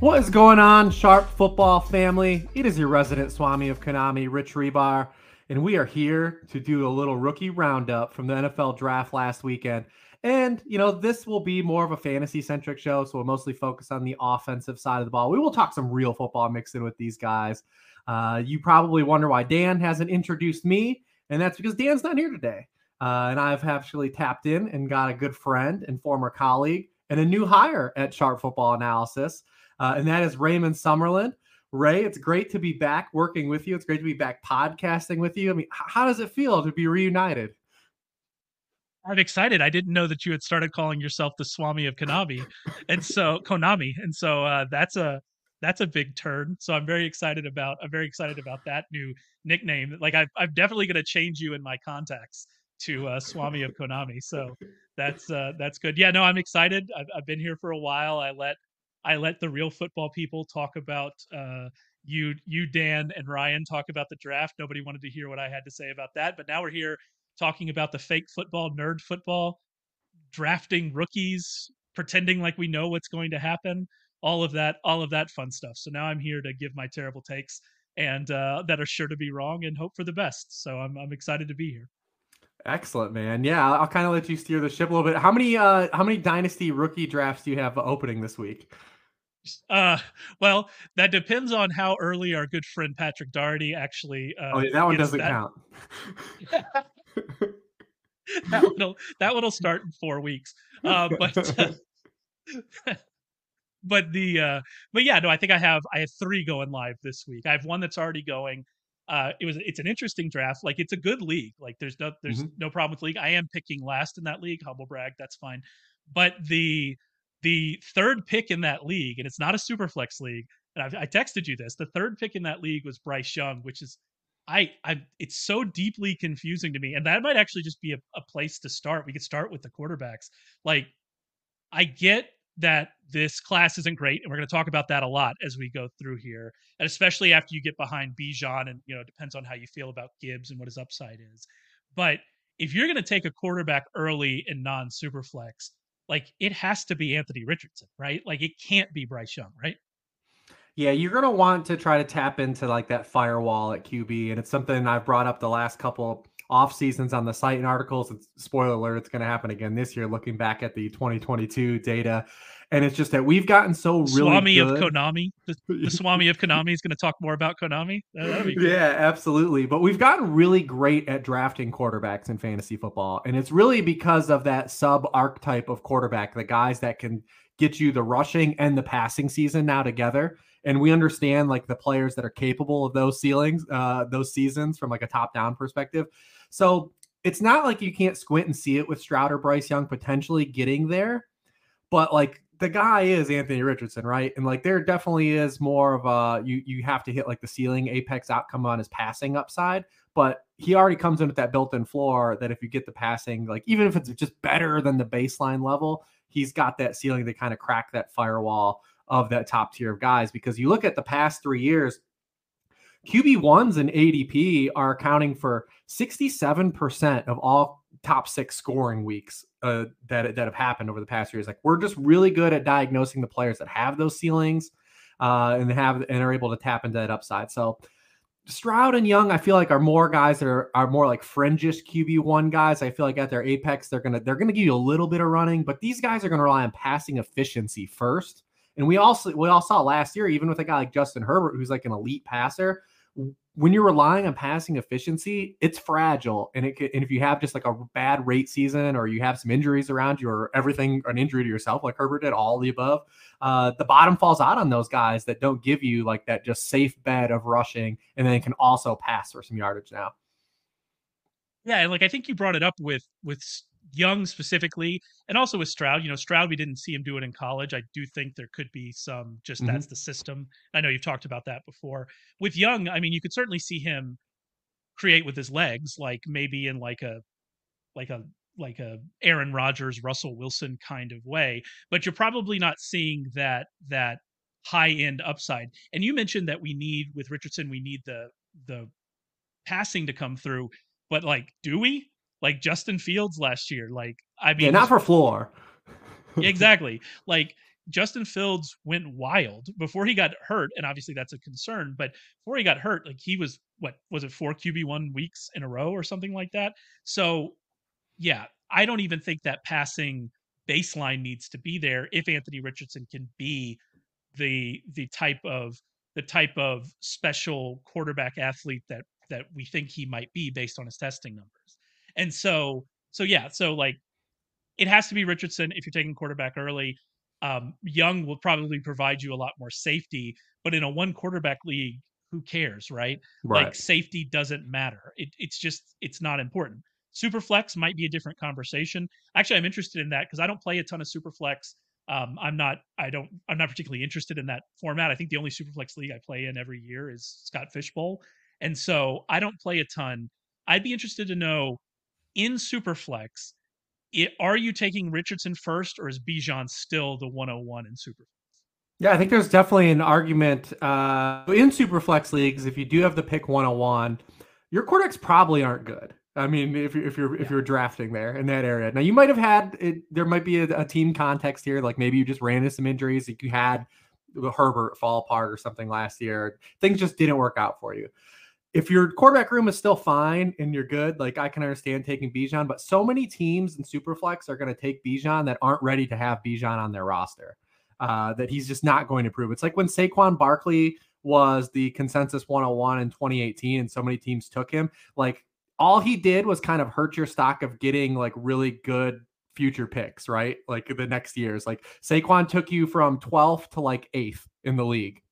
What is going on, Sharp Football family? It is your resident Swami of Konami, Rich Hribar, and we are here to do a little rookie roundup from the NFL draft last weekend. And, you know, this will be more of a fantasy centric show, so we'll mostly focus on the offensive side of the ball. We will talk some real football mixed in with these guys. Uh, you probably wonder why Dan hasn't introduced me, and that's because Dan's not here today. Uh, and I've actually tapped in and got a good friend and former colleague and a new hire at Sharp Football Analysis uh, and that is Raymond Summerlin. Ray, it's great to be back working with you. It's great to be back podcasting with you. I mean, how does it feel to be reunited? I'm excited. I didn't know that you had started calling yourself the Swami of Konami, and so Konami, and so uh, that's a that's a big turn. So I'm very excited about I'm very excited about that new nickname. Like i I'm definitely going to change you in my contacts to uh, Swami of Konami. So that's uh, that's good. Yeah, no, I'm excited. I've, I've been here for a while. I let I let the real football people talk about uh, you, you, Dan, and Ryan talk about the draft. Nobody wanted to hear what I had to say about that, but now we're here talking about the fake football, nerd football, drafting rookies, pretending like we know what's going to happen. All of that, all of that fun stuff. So now I'm here to give my terrible takes and uh, that are sure to be wrong and hope for the best. So I'm I'm excited to be here. Excellent, man. Yeah, I'll kind of let you steer the ship a little bit. How many uh how many dynasty rookie drafts do you have opening this week? Uh, well, that depends on how early our good friend Patrick Daugherty actually. Uh, oh, yeah, that one doesn't that. count. that one'll that one'll start in four weeks. Uh, but uh, but the uh, but yeah, no, I think I have I have three going live this week. I have one that's already going. Uh, it was it's an interesting draft. Like it's a good league. Like there's no there's mm-hmm. no problem with league. I am picking last in that league. Humble brag, that's fine. But the the third pick in that league, and it's not a super flex league. And I've, I texted you this. The third pick in that league was Bryce Young, which is I I it's so deeply confusing to me. And that might actually just be a, a place to start. We could start with the quarterbacks. Like I get that this class isn't great, and we're going to talk about that a lot as we go through here, and especially after you get behind Bijan, and you know, it depends on how you feel about Gibbs and what his upside is. But if you're going to take a quarterback early in non-superflex, like it has to be Anthony Richardson, right? Like it can't be Bryce Young, right? Yeah, you're gonna want to try to tap into like that firewall at QB, and it's something I've brought up the last couple off seasons on the site and articles. It's, spoiler alert, it's going to happen again this year. Looking back at the 2022 data, and it's just that we've gotten so really Swami good. of Konami. The, the Swami of Konami is going to talk more about Konami. Yeah, absolutely. But we've gotten really great at drafting quarterbacks in fantasy football, and it's really because of that sub archetype of quarterback, the guys that can get you the rushing and the passing season now together. And we understand like the players that are capable of those ceilings, uh, those seasons from like a top down perspective. So it's not like you can't squint and see it with Stroud or Bryce Young potentially getting there, but like the guy is Anthony Richardson, right? And like there definitely is more of a you you have to hit like the ceiling apex outcome on his passing upside, but he already comes in with that built-in floor that if you get the passing, like even if it's just better than the baseline level, he's got that ceiling to kind of crack that firewall of that top tier of guys. Because you look at the past three years, QB ones and ADP are accounting for 67% of all top six scoring weeks uh, that that have happened over the past years. Like we're just really good at diagnosing the players that have those ceilings uh, and have and are able to tap into that upside. So Stroud and Young, I feel like are more guys that are, are more like fringish QB one guys. I feel like at their apex, they're gonna they're gonna give you a little bit of running, but these guys are gonna rely on passing efficiency first. And we also we all saw last year, even with a guy like Justin Herbert, who's like an elite passer, when you're relying on passing efficiency, it's fragile. And it can, and if you have just like a bad rate season or you have some injuries around you or everything, an injury to yourself, like Herbert did, all the above, uh, the bottom falls out on those guys that don't give you like that just safe bed of rushing and then can also pass for some yardage now. Yeah, and like I think you brought it up with with Young specifically, and also with Stroud. You know, Stroud, we didn't see him do it in college. I do think there could be some just mm-hmm. that's the system. I know you've talked about that before. With Young, I mean, you could certainly see him create with his legs, like maybe in like a like a like a Aaron Rodgers, Russell Wilson kind of way, but you're probably not seeing that that high end upside. And you mentioned that we need with Richardson, we need the the passing to come through, but like, do we? Like Justin Fields last year. Like, I mean, yeah, not for floor. exactly. Like Justin Fields went wild before he got hurt, and obviously that's a concern. But before he got hurt, like he was what was it four QB one weeks in a row or something like that. So yeah, I don't even think that passing baseline needs to be there if Anthony Richardson can be the the type of the type of special quarterback athlete that that we think he might be based on his testing numbers. And so so yeah, so like it has to be Richardson if you're taking quarterback early. Um, Young will probably provide you a lot more safety, but in a one quarterback league, who cares, right? right. Like safety doesn't matter. It, it's just it's not important. Superflex might be a different conversation. Actually, I'm interested in that because I don't play a ton of Superflex. Um, I'm not. I don't. I'm not particularly interested in that format. I think the only Superflex league I play in every year is Scott Fish Bowl, and so I don't play a ton. I'd be interested to know in Superflex, it, are you taking Richardson first, or is Bijan still the 101 in Superflex? Yeah, I think there's definitely an argument uh, in Superflex leagues. If you do have the pick 101, your quarterbacks probably aren't good. I mean, if you're if you're if you're drafting there in that area, now you might have had it, there might be a, a, team context here, like maybe you just ran into some injuries. Like you had Herbert fall apart or something last year, things just didn't work out for you. If your quarterback room is still fine and you're good, like I can understand taking Bijan, but so many teams in Superflex are going to take Bijan that aren't ready to have Bijan on their roster. Uh, that he's just not going to prove. It's like when Saquon Barkley was the consensus 101 in 2018 and so many teams took him. Like all he did was kind of hurt your stock of getting like really good future picks, right? Like the next years. Like Saquon took you from 12th to like 8th in the league,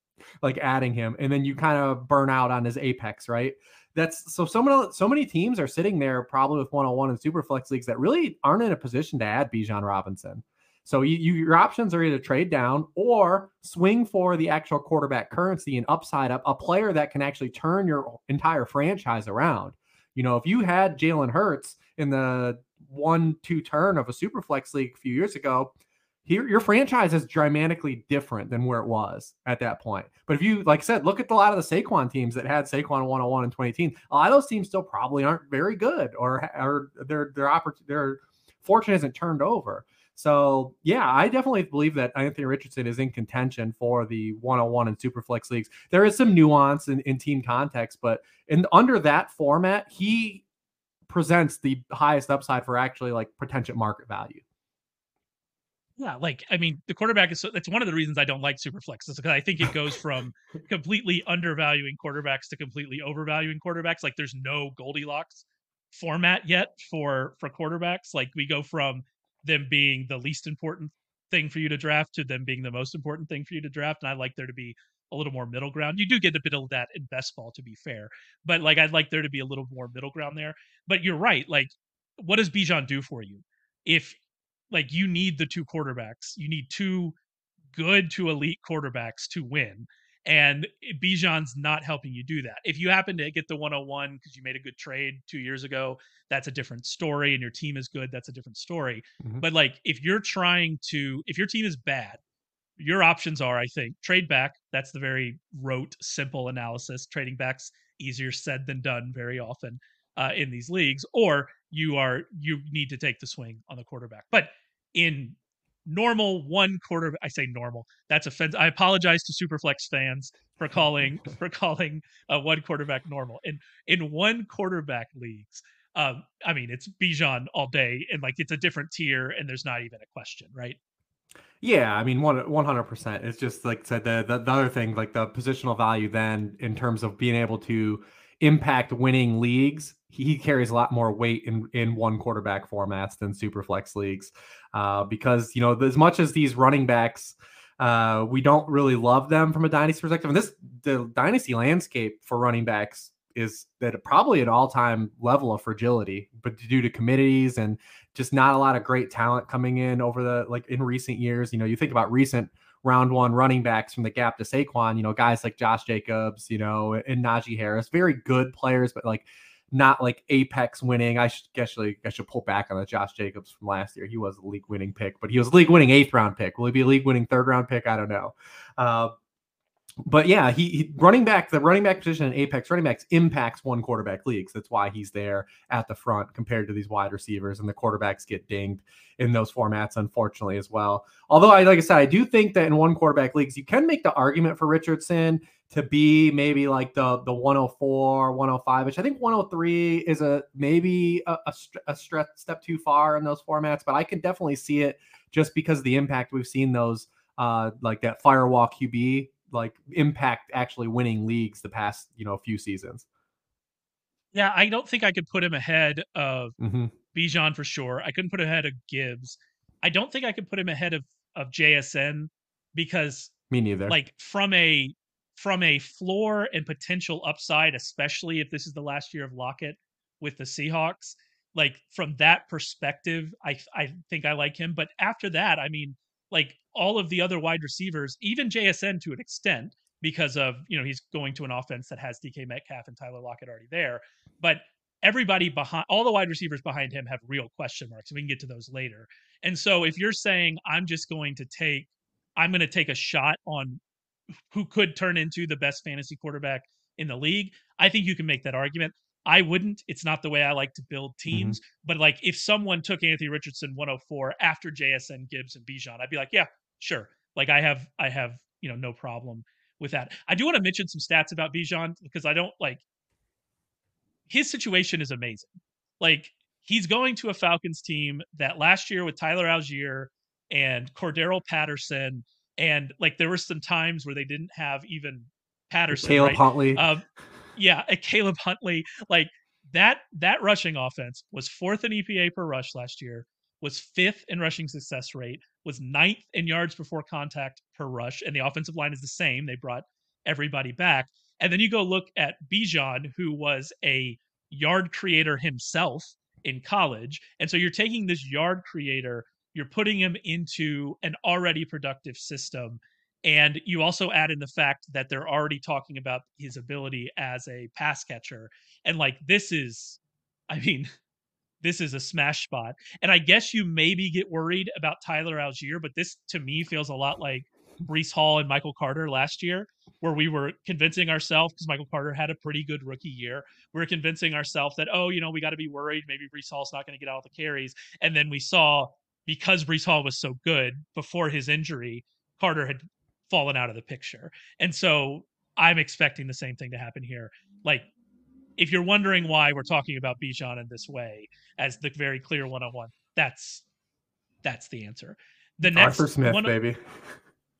like adding him, and then you kind of burn out on his apex, right? That's so so many so many teams are sitting there probably with 101 and super flex leagues that really aren't in a position to add Bijan Robinson. So you, you, your options are either trade down or swing for the actual quarterback currency and upside up a player that can actually turn your entire franchise around. You know, if you had Jalen Hurts in the one two turn of a super flex league a few years ago, here your franchise is dramatically different than where it was at that point. But if you, like I said, look at a lot of the Saquon teams that had Saquon 101 in 2018, a lot of those teams still probably aren't very good or, or their, their, oppor- their fortune isn't turned over. So yeah, I definitely believe that Anthony Richardson is in contention for the 101 and Superflex leagues. There is some nuance in, in team context, but in under that format, he presents the highest upside for actually like potential market value. Yeah, like I mean, the quarterback is. so, That's one of the reasons I don't like Superflex is because I think it goes from completely undervaluing quarterbacks to completely overvaluing quarterbacks. Like there's no Goldilocks format yet for for quarterbacks. Like we go from them being the least important thing for you to draft to them being the most important thing for you to draft. And I like there to be a little more middle ground. You do get a bit of that in best ball, to be fair, but like I'd like there to be a little more middle ground there. But you're right. Like, what does Bijan do for you? If like you need the two quarterbacks, you need two good to elite quarterbacks to win. And Bijan's not helping you do that. If you happen to get the 101 because you made a good trade two years ago, that's a different story. And your team is good, that's a different story. Mm-hmm. But like if you're trying to, if your team is bad, your options are, I think, trade back. That's the very rote, simple analysis. Trading back's easier said than done very often uh, in these leagues. Or you are you need to take the swing on the quarterback. But in normal one quarter. I say normal. That's offensive. I apologize to Superflex fans for calling for calling uh, one quarterback normal. In in one quarterback leagues, um, I mean it's Bijan all day, and like it's a different tier, and there's not even a question, right? Yeah, I mean one one hundred percent. It's just like said the, the the other thing, like the positional value. Then in terms of being able to impact winning leagues, he carries a lot more weight in in one quarterback formats than super flex leagues. Uh, because you know as much as these running backs uh, we don't really love them from a dynasty perspective and this the dynasty landscape for running backs is that probably an all-time level of fragility but due to committees and just not a lot of great talent coming in over the like in recent years. You know you think about recent round one running backs from the gap to Saquon, you know, guys like Josh Jacobs, you know, and Najee Harris, very good players, but like not like apex winning. I should actually I should pull back on the Josh Jacobs from last year. He was a league winning pick, but he was a league winning eighth round pick. Will he be a league winning third round pick? I don't know. Uh, but yeah, he, he, running back the running back position in Apex running backs impacts one quarterback leagues. That's why he's there at the front compared to these wide receivers, and the quarterbacks get dinged in those formats, unfortunately, as well. Although I like I said, I do think that in one quarterback leagues, you can make the argument for Richardson to be maybe like the the 104, 105, which I think 103 is a maybe a, a, a step too far in those formats, but I can definitely see it just because of the impact we've seen those uh like that firewall QB like impact actually winning leagues the past you know few seasons. Yeah, I don't think I could put him ahead of mm-hmm. Bijan for sure. I couldn't put him ahead of Gibbs. I don't think I could put him ahead of of JSN because me neither. Like from a from a floor and potential upside, especially if this is the last year of Lockett with the Seahawks, like from that perspective, I I think I like him. But after that, I mean, like all of the other wide receivers, even JSN to an extent, because of you know he's going to an offense that has DK Metcalf and Tyler Lockett already there. But everybody behind all the wide receivers behind him have real question marks. We can get to those later. And so if you're saying I'm just going to take I'm going to take a shot on who could turn into the best fantasy quarterback in the league, I think you can make that argument. I wouldn't. It's not the way I like to build mm-hmm. teams. Mm-hmm. But like if someone took Anthony Richardson 104 after JSN Gibbs and Bijan, I'd be like, yeah, sure. Like I have I have, you know, no problem with that. I do want to mention some stats about Bijan because I don't like his situation is amazing. Like he's going to a Falcons team that last year with Tyler Allgeier and Cordarrelle Patterson and like there were some times where they didn't have even Patterson, Caleb right? Huntley. Um, yeah, a Caleb Huntley. Like that that rushing offense was fourth in EPA per rush last year, was fifth in rushing success rate, was ninth in yards before contact per rush, and the offensive line is the same. They brought everybody back. And then you go look at Bijan, who was a yard creator himself in college. And so you're taking this yard creator, you're putting him into an already productive system and you also add in the fact that they're already talking about his ability as a pass catcher. And like, this is, I mean, this is a smash spot. And I guess you maybe get worried about Tyler Allgeier, but this to me feels a lot like Breece Hall and Michael Carter last year, where we were convincing ourselves because Michael Carter had a pretty good rookie year. We are convincing ourselves that, oh, you know, we got to be worried. Maybe Breece Hall's not going to get all the carries. And then we saw because Breece Hall was so good before his injury, Carter had fallen out of the picture. And so I'm expecting the same thing to happen here. Like, if you're wondering why we're talking about Bijan in this way as the very clear one on one, that's that's the answer. The next Arthur Smith, one, baby.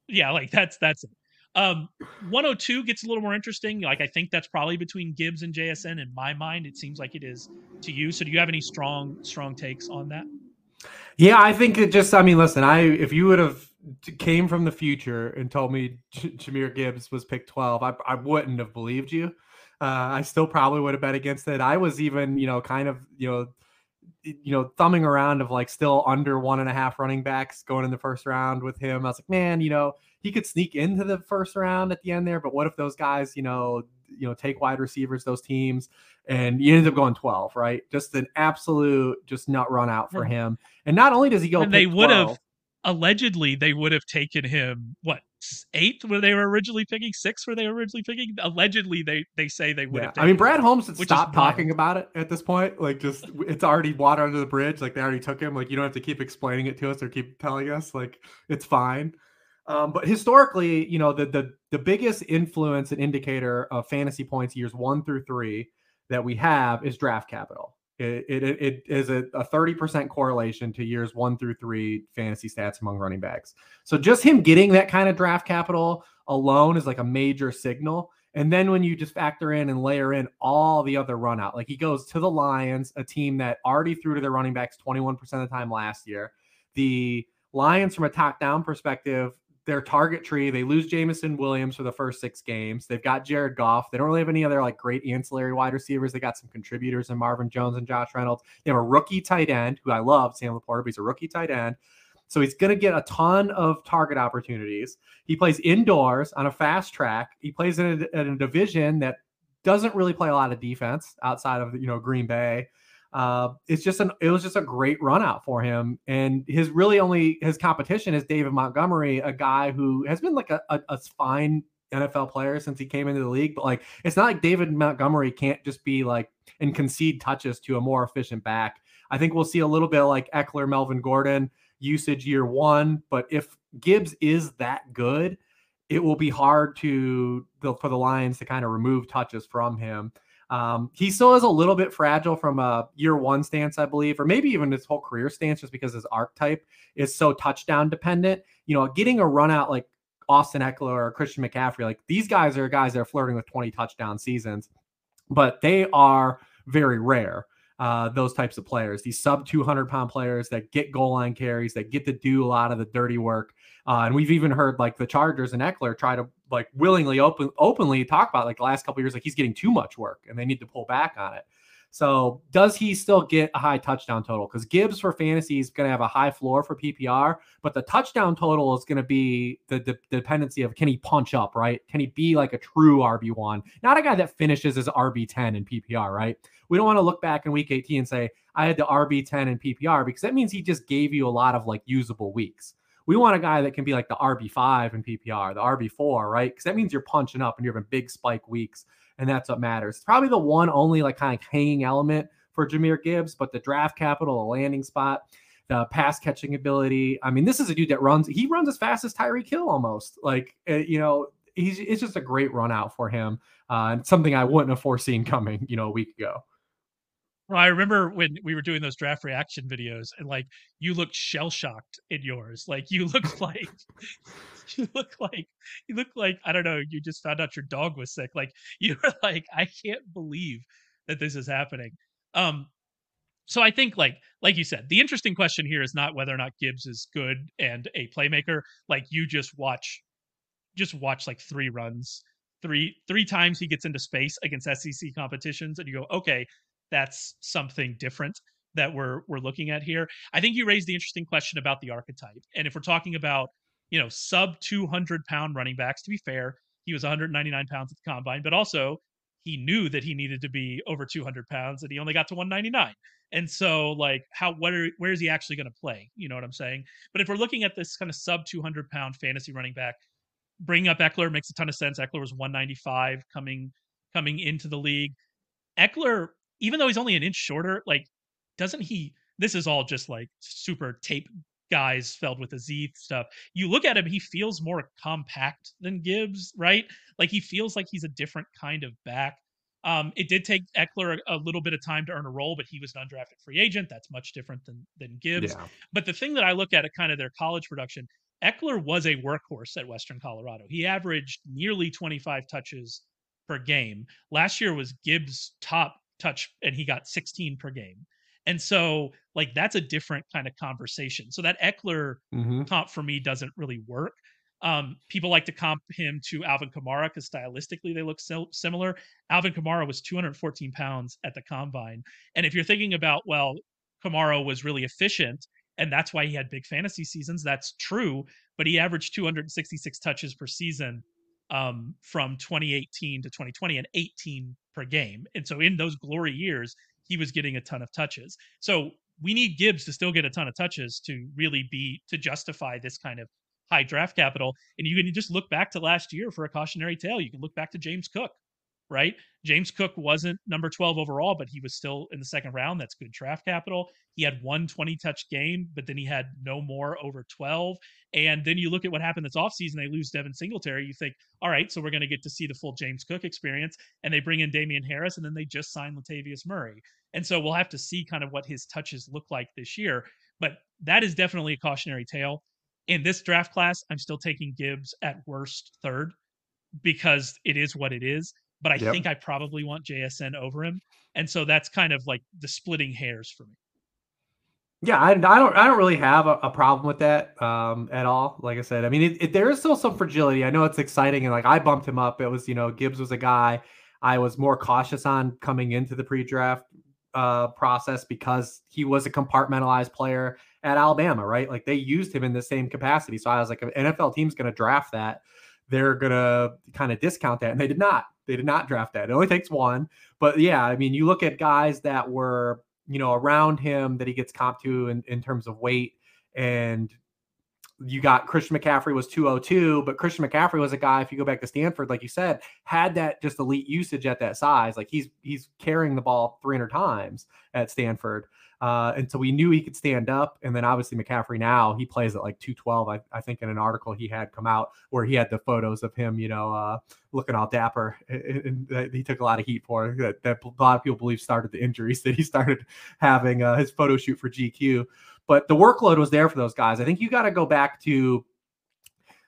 Yeah, like that's that's it. Um, 102 gets a little more interesting. Like I think that's probably between Gibbs and JSN. In my mind, it seems like it is to you. So do you have any strong strong takes on that? Yeah, I think it just. I mean, listen, I if you would have came from the future and told me J- Jahmyr Gibbs was picked 12, I, I wouldn't have believed you. Uh, I still probably would have bet against it. I was even, you know, kind of, you know, you know, thumbing around of like still under one and a half running backs going in the first round with him. I was like, man, you know, he could sneak into the first round at the end there, but what if those guys, you know, you know, take wide receivers, those teams, and you ended up going 12, right? Just an absolute just nut run out for him. And not only does he go, and they would have allegedly they would have taken him what eighth where they were originally picking six where they were originally picking? Allegedly they they say they would yeah. have i mean brad holmes had stopped talking about it at this point like just it's already water under the bridge like they already took him like you don't have to keep explaining it to us or keep telling us like it's fine. Um, but historically you know the, the the biggest influence and indicator of fantasy points years one through three that we have is draft capital it, it, it is a, a 30% correlation to years one through three fantasy stats among running backs. So just him getting that kind of draft capital alone is like a major signal. And then when you just factor in and layer in all the other run out, like he goes to the Lions, a team that already threw to their running backs 21% of the time last year. The Lions, from a top down perspective, their target tree. They lose Jameson Williams for the first six games. They've got Jared Goff. They don't really have any other like great ancillary wide receivers. They got some contributors in Marvin Jones and Josh Reynolds. They have a rookie tight end who I love, Sam LaPorta, but he's a rookie tight end. So he's going to get a ton of target opportunities. He plays indoors on a fast track. He plays in a, in a division that doesn't really play a lot of defense outside of you know Green Bay uh, it's just an it was just a great run out for him. And his really only his competition is David Montgomery, a guy who has been like a, a, a fine NFL player since he came into the league. But like, it's not like David Montgomery can't just be like and concede touches to a more efficient back. I think we'll see a little bit like Ekeler, Melvin Gordon usage year one. But if Gibbs is that good, it will be hard to for the Lions to kind of remove touches from him. Um, he still is a little bit fragile from a year one stance, I believe, or maybe even his whole career stance, just because his archetype is so touchdown dependent. You know, getting a run out like Austin Ekeler or Christian McCaffrey, like these guys are guys that are flirting with 20 touchdown seasons, but they are very rare. Uh, those types of players, these sub 200 pound players that get goal line carries, that get to do a lot of the dirty work. Uh, and we've even heard like the Chargers and Ekeler try to like willingly open openly talk about like the last couple years, like he's getting too much work and they need to pull back on it. So does he still get a high touchdown total? Because Gibbs for fantasy is going to have a high floor for PPR, but the touchdown total is going to be the, the, dependency of can he punch up, right? Can he be like a true RB1? Not a guy that finishes as RB10 in PPR, right? We don't want to look back in week 18 and say, I had the RB10 in PPR because that means he just gave you a lot of like usable weeks. We want a guy that can be like the RB5 in PPR, the RB4, right? Because that means you're punching up and you're having big spike weeks and that's what matters. It's probably the one only like kind of hanging element for Jahmyr Gibbs, but the draft capital, the landing spot, the pass catching ability. I mean, this is a dude that runs. He runs as fast as Tyreek Hill almost. Like uh, you know, he's it's just a great run out for him, uh, and something I wouldn't have foreseen coming. You know, a week ago. Well, I remember when we were doing those draft reaction videos, and like you looked shell shocked in yours. Like you looked like you look like you look like I don't know. You just found out your dog was sick. Like you were like, I can't believe that this is happening. Um, so I think like like you said, the interesting question here is not whether or not Gibbs is good and a playmaker. Like you just watch, just watch like three runs, three three times he gets into space against SEC competitions, and you go, okay, that's something different that we're we're looking at here. I think you raised the interesting question about the archetype, and if we're talking about you know sub 200 pound running backs, to be fair, he was 199 pounds at the combine, but also he knew that he needed to be over 200 pounds, and he only got to 199. And so, like, how what are where is he actually going to play? You know what I'm saying? But if we're looking at this kind of sub 200 pound fantasy running back, bringing up Ekeler makes a ton of sense. Ekeler was 195 coming coming into the league. Ekeler even though he's only an inch shorter, like, doesn't he? This is all just like super tape guys filled with a Z stuff. You look at him, he feels more compact than Gibbs, right? Like he feels like he's a different kind of back. Um, it did take Ekeler a, a, little bit of time to earn a role, but he was an undrafted free agent. That's much different than than Gibbs. Yeah. But the thing that I look at at kind of their college production, Ekeler was a workhorse at Western Colorado. He averaged nearly 25 touches per game. Last year was Gibbs' top touch and he got 16 per game. And so, like, that's a different kind of conversation. So that Ekeler mm-hmm. comp for me doesn't really work. Um, people like to comp him to Alvin Kamara because stylistically they look so similar. Alvin Kamara was 214 pounds at the combine. And if you're thinking about, well, Kamara was really efficient and that's why he had big fantasy seasons, that's true. But he averaged 266 touches per season um, from 2018 to 2020 and 18 per game. And so in those glory years, he was getting a ton of touches. So we need Gibbs to still get a ton of touches to really be to justify this kind of high draft capital. And you can just look back to last year for a cautionary tale. You can look back to James Cook right? James Cook wasn't number 12 overall, but he was still in the second round. That's good draft capital. He had one 20 touch game, but then he had no more over 12. And then you look at what happened this offseason. They lose Devin Singletary. You think, all right, so we're going to get to see the full James Cook experience. And they bring in Damien Harris, and then they just sign Latavius Murray. And so we'll have to see kind of what his touches look like this year. But that is definitely a cautionary tale. In this draft class, I'm still taking Gibbs at worst third because it is what it is but I yep. think I probably want JSN over him. And so that's kind of like the splitting hairs for me. Yeah, I, I don't I don't really have a, a problem with that um, at all. Like I said, I mean, it, it, there is still some fragility. I know it's exciting, and like I bumped him up. It was you know Gibbs was a guy I was more cautious on coming into the pre-draft uh, process because he was a compartmentalized player at Alabama, right? Like they used him in the same capacity. So I was like, an NFL team's going to draft that, they're going to kind of discount that, and they did not. They did not draft that. It only takes one. But yeah, I mean, you look at guys that were, you know, around him that he gets comp to in, in terms of weight and you got Christian McCaffrey was 202, but Christian McCaffrey was a guy, if you go back to Stanford, like you said, had that just elite usage at that size. Like he's he's carrying the ball 300 times at Stanford. Uh, and so we knew he could stand up. And then obviously McCaffrey now he plays at like 212. I, I think in an article he had come out where he had the photos of him, you know, uh, looking all dapper. And, and he took a lot of heat for that, that a lot of people believe started the injuries that he started having uh, his photo shoot for GQ. But the workload was there for those guys. I think you got to go back to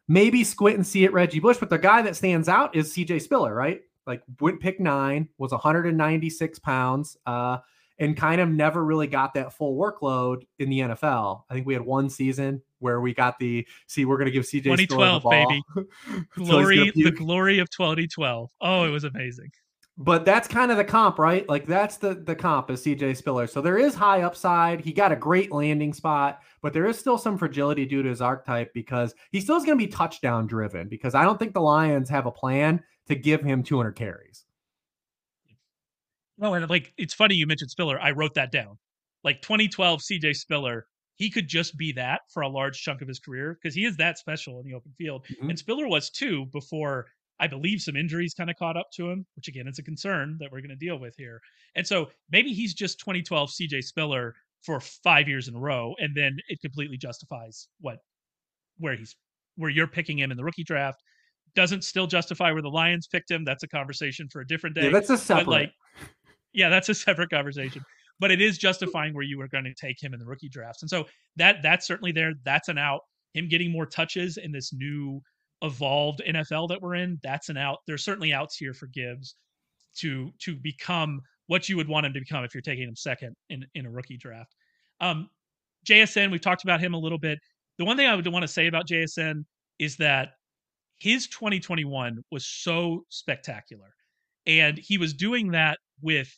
maybe squint and see it Reggie Bush, but the guy that stands out is CJ Spiller, right? Like went pick nine, was 196 pounds. Uh, and kind of never really got that full workload in the NFL. I think we had one season where we got the see we're going to give CJ 2012 baby glory the glory of 2012. Oh, it was amazing. But that's kind of the comp, right? Like that's the the comp is CJ Spiller. So there is high upside. He got a great landing spot, but there is still some fragility due to his archetype because he still is going to be touchdown driven because I don't think the Lions have a plan to give him 200 carries. No, and like it's funny you mentioned Spiller. I wrote that down. Like 2012 CJ Spiller, he could just be that for a large chunk of his career because he is that special in the open field. Mm-hmm. And Spiller was too before I believe some injuries kind of caught up to him, which again is a concern that we're going to deal with here. And so maybe he's just 2012 CJ Spiller for five years in a row, and then it completely justifies what where he's where you're picking him in the rookie draft. Doesn't still justify where the Lions picked him. That's a conversation for a different day. Yeah, that's a separate. But like, yeah, that's a separate conversation. But it is justifying where you were going to take him in the rookie drafts. And so that that's certainly there. That's an out. Him getting more touches in this new evolved NFL that we're in, that's an out. There's certainly outs here for Gibbs to to become what you would want him to become if you're taking him second in in a rookie draft. Um, JSN, we've talked about him a little bit. The one thing I would want to say about JSN is that his 2021 was so spectacular. And he was doing that with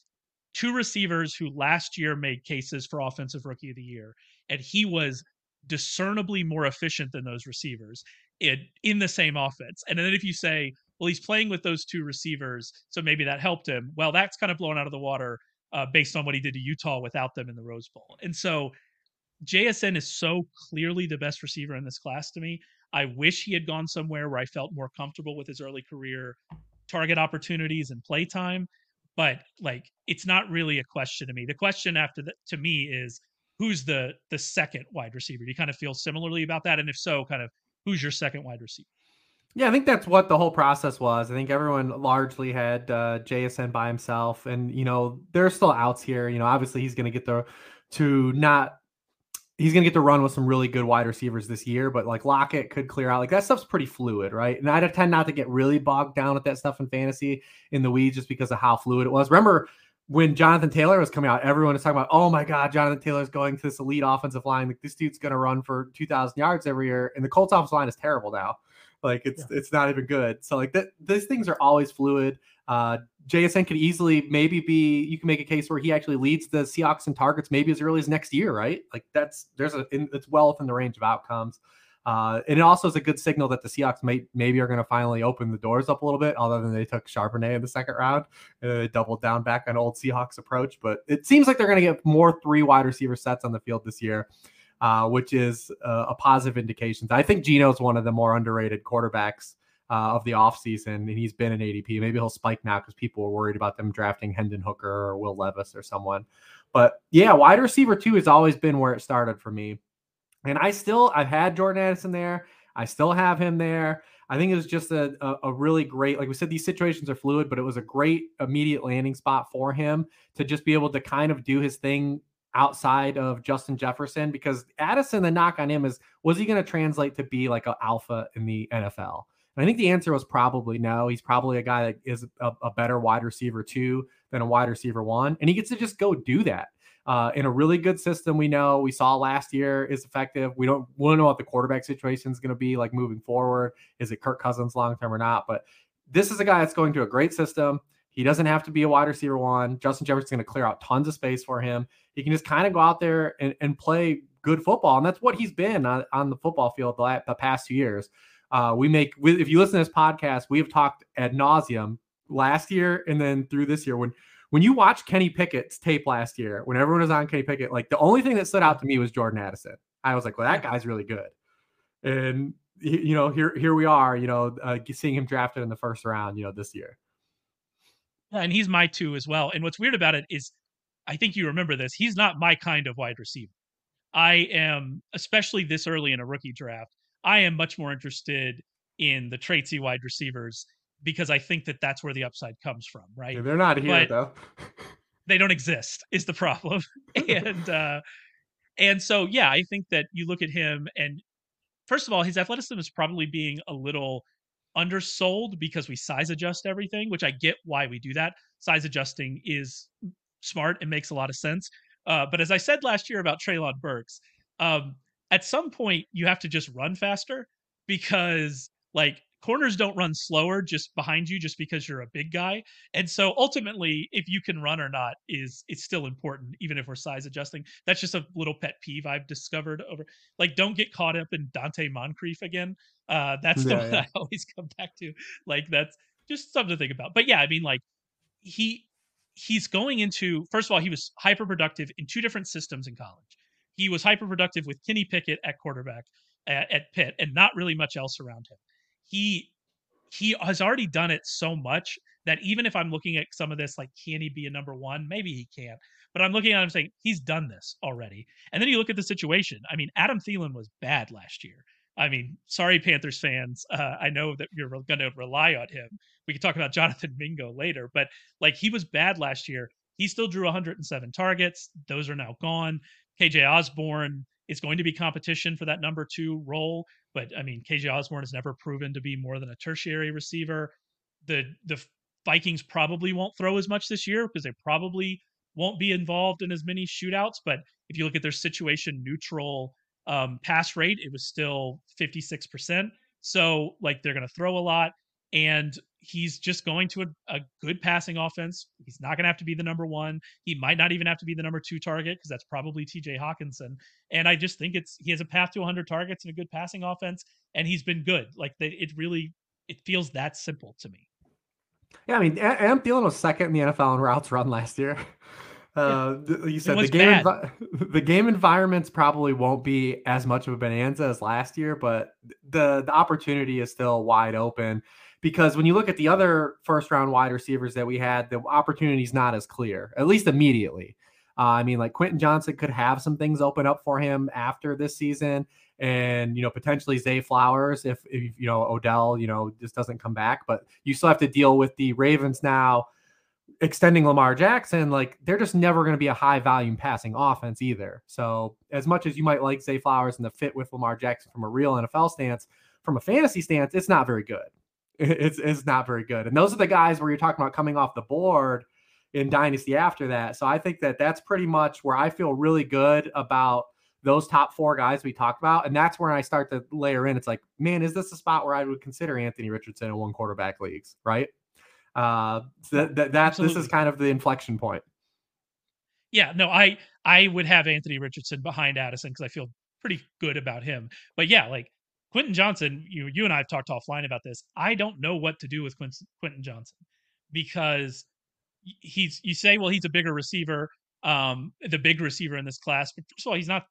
two receivers who last year made cases for offensive rookie of the year and he was discernibly more efficient than those receivers in in the same offense. And then if you say well he's playing with those two receivers so maybe that helped him well that's kind of blown out of the water uh, based on what he did to utah without them in the rose bowl. And so jsn is so clearly the best receiver in this class to me. I wish he had gone somewhere where i felt more comfortable with his early career target opportunities and play time but like it's not really a question to me. The question after that to me is who's the the second wide receiver? Do you kind of feel similarly about that? And if so, kind of who's your second wide receiver? Yeah, I think that's what the whole process was. I think everyone largely had uh, JSN by himself, and you know there's still outs here. You know, obviously he's going to get the to not he's going to get to run with some really good wide receivers this year, but like Lockett could clear out. Like that stuff's pretty fluid, right? And I tend not to get really bogged down with that stuff in fantasy in the weeds just because of how fluid it was. Remember when Jonathan Taylor was coming out, everyone was talking about, oh my God, Jonathan Taylor's going to this elite offensive line. Like this dude's going to run for 2,000 yards every year. And the Colts offensive line is terrible now. Like it's yeah. it's not even good. So like that, these things are always fluid. Uh, JSN could easily maybe be you can make a case where he actually leads the Seahawks in targets maybe as early as next year, right? Like that's there's a it's well within the range of outcomes. Uh, and it also is a good signal that the Seahawks may, maybe are going to finally open the doors up a little bit, other than they took Charbonnet in the second round and they doubled down back on old Seahawks approach. But it seems like they're going to get more three wide receiver sets on the field this year, uh, which is uh, a positive indication. I think Geno's one of the more underrated quarterbacks uh, of the offseason, and he's been an ADP. Maybe he'll spike now because people were worried about them drafting Hendon Hooker or Will Levis or someone. But yeah, wide receiver two has always been where it started for me. And I still, I've had Jordan Addison there. I still have him there. I think it was just a, a, a, really great, like we said, these situations are fluid, but it was a great immediate landing spot for him to just be able to kind of do his thing outside of Justin Jefferson because Addison, the knock on him is, was he going to translate to be like an alpha in the NFL? And I think the answer was probably no. He's probably a guy that is a, a better wide receiver two than a wide receiver one, and he gets to just go do that. Uh, in a really good system, we know we saw last year is effective. We don't we don't know what the quarterback situation is going to be like moving forward. Is it Kirk Cousins long term or not? But this is a guy that's going to a great system. He doesn't have to be a wide receiver one. Justin Jefferson's going to clear out tons of space for him. He can just kind of go out there and, and play good football, and that's what he's been on, on the football field the, the past two years. Uh, we make if you listen to this podcast, we have talked ad nauseum last year and then through this year. When when you watch Kenny Pickett's tape last year, when everyone was on Kenny Pickett, like the only thing that stood out to me was Jordan Addison. I was like, well, that guy's really good. and you know here here we are, you know, uh, seeing him drafted in the first round, you know, this year. Yeah, and he's my two as well. And what's weird about it is, I think you remember this. He's not my kind of wide receiver. I am, especially this early in a rookie draft, I am much more interested in the traitsy wide receivers because I think that that's where the upside comes from, right? Yeah, they're not here but though. they don't exist is the problem, and uh, and so yeah, I think that you look at him and first of all, his athleticism is probably being a little undersold because we size adjust everything, which I get why we do that. Size adjusting is smart and makes a lot of sense. Uh, but as I said last year about Treylon Burks, um, at some point you have to just run faster because like corners don't run slower just behind you just because you're a big guy. And so ultimately, if you can run or not is it's still important, even if we're size adjusting. That's just a little pet peeve I've discovered over like don't get caught up in Donte Moncrief again. Uh that's the one yeah. I always come back to. Like that's just something to think about. But yeah, I mean like he he's going into first of all, he was hyper productive in two different systems in college. He was hyper productive with Kenny Pickett at quarterback at, at Pitt and not really much else around him he he has already done it so much that even if I'm looking at some of this, like, can he be a number one? Maybe he can't. But I'm looking at him saying he's done this already. And then you look at the situation. I mean, Adam Thielen was bad last year. I mean, sorry, Panthers fans. Uh, I know that you're going to rely on him. We can talk about Jonathan Mingo later, but like he was bad last year. He still drew 107 targets. Those are now gone. KJ Osborn is going to be competition for that number two role. But I mean, KJ Osborn has never proven to be more than a tertiary receiver. The the Vikings probably won't throw as much this year because they probably won't be involved in as many shootouts. But if you look at their situation neutral um, pass rate, it was still 56%. So like they're going to throw a lot and he's just going to a, a good passing offense. He's not going to have to be the number one. He might not even have to be the number two target because that's probably TJ Hockenson. And I just think it's he has a path to 100 targets and a good passing offense, and he's been good. Like they, it really it feels that simple to me. Yeah, I mean, Adam Thielen was second in the NFL in routes run last year. Uh, yeah. You said the game envi- the game environments probably won't be as much of a bonanza as last year, but the the opportunity is still wide open because when you look at the other first round wide receivers that we had, the opportunity is not as clear, at least immediately. Uh, I mean, like Quentin Johnston could have some things open up for him after this season, and you know potentially Zay Flowers if, if you know Odell you know just doesn't come back. But you still have to deal with the Ravens now extending Lamar Jackson. Like they're just never going to be a high volume passing offense either. So as much as you might like Zay Flowers and the fit with Lamar Jackson from a real NFL stance, from a fantasy stance, it's not very good it's it's not very good. And those are the guys where you're talking about coming off the board in dynasty after that. So I think that that's pretty much where I feel really good about those top four guys we talked about, and that's where I start to layer in. It's like, man, is this a spot where I would consider Anthony Richardson in one quarterback leagues, right? Uh, so that, that that's this is kind of the inflection point. Yeah, no, I I would have Anthony Richardson behind Addison because I feel pretty good about him. But yeah, like Quentin Johnston, you you and I have talked offline about this. I don't know what to do with Quentin, Johnston because he's you say, well, he's a bigger receiver, um, the big receiver in this class. But first of all, he's not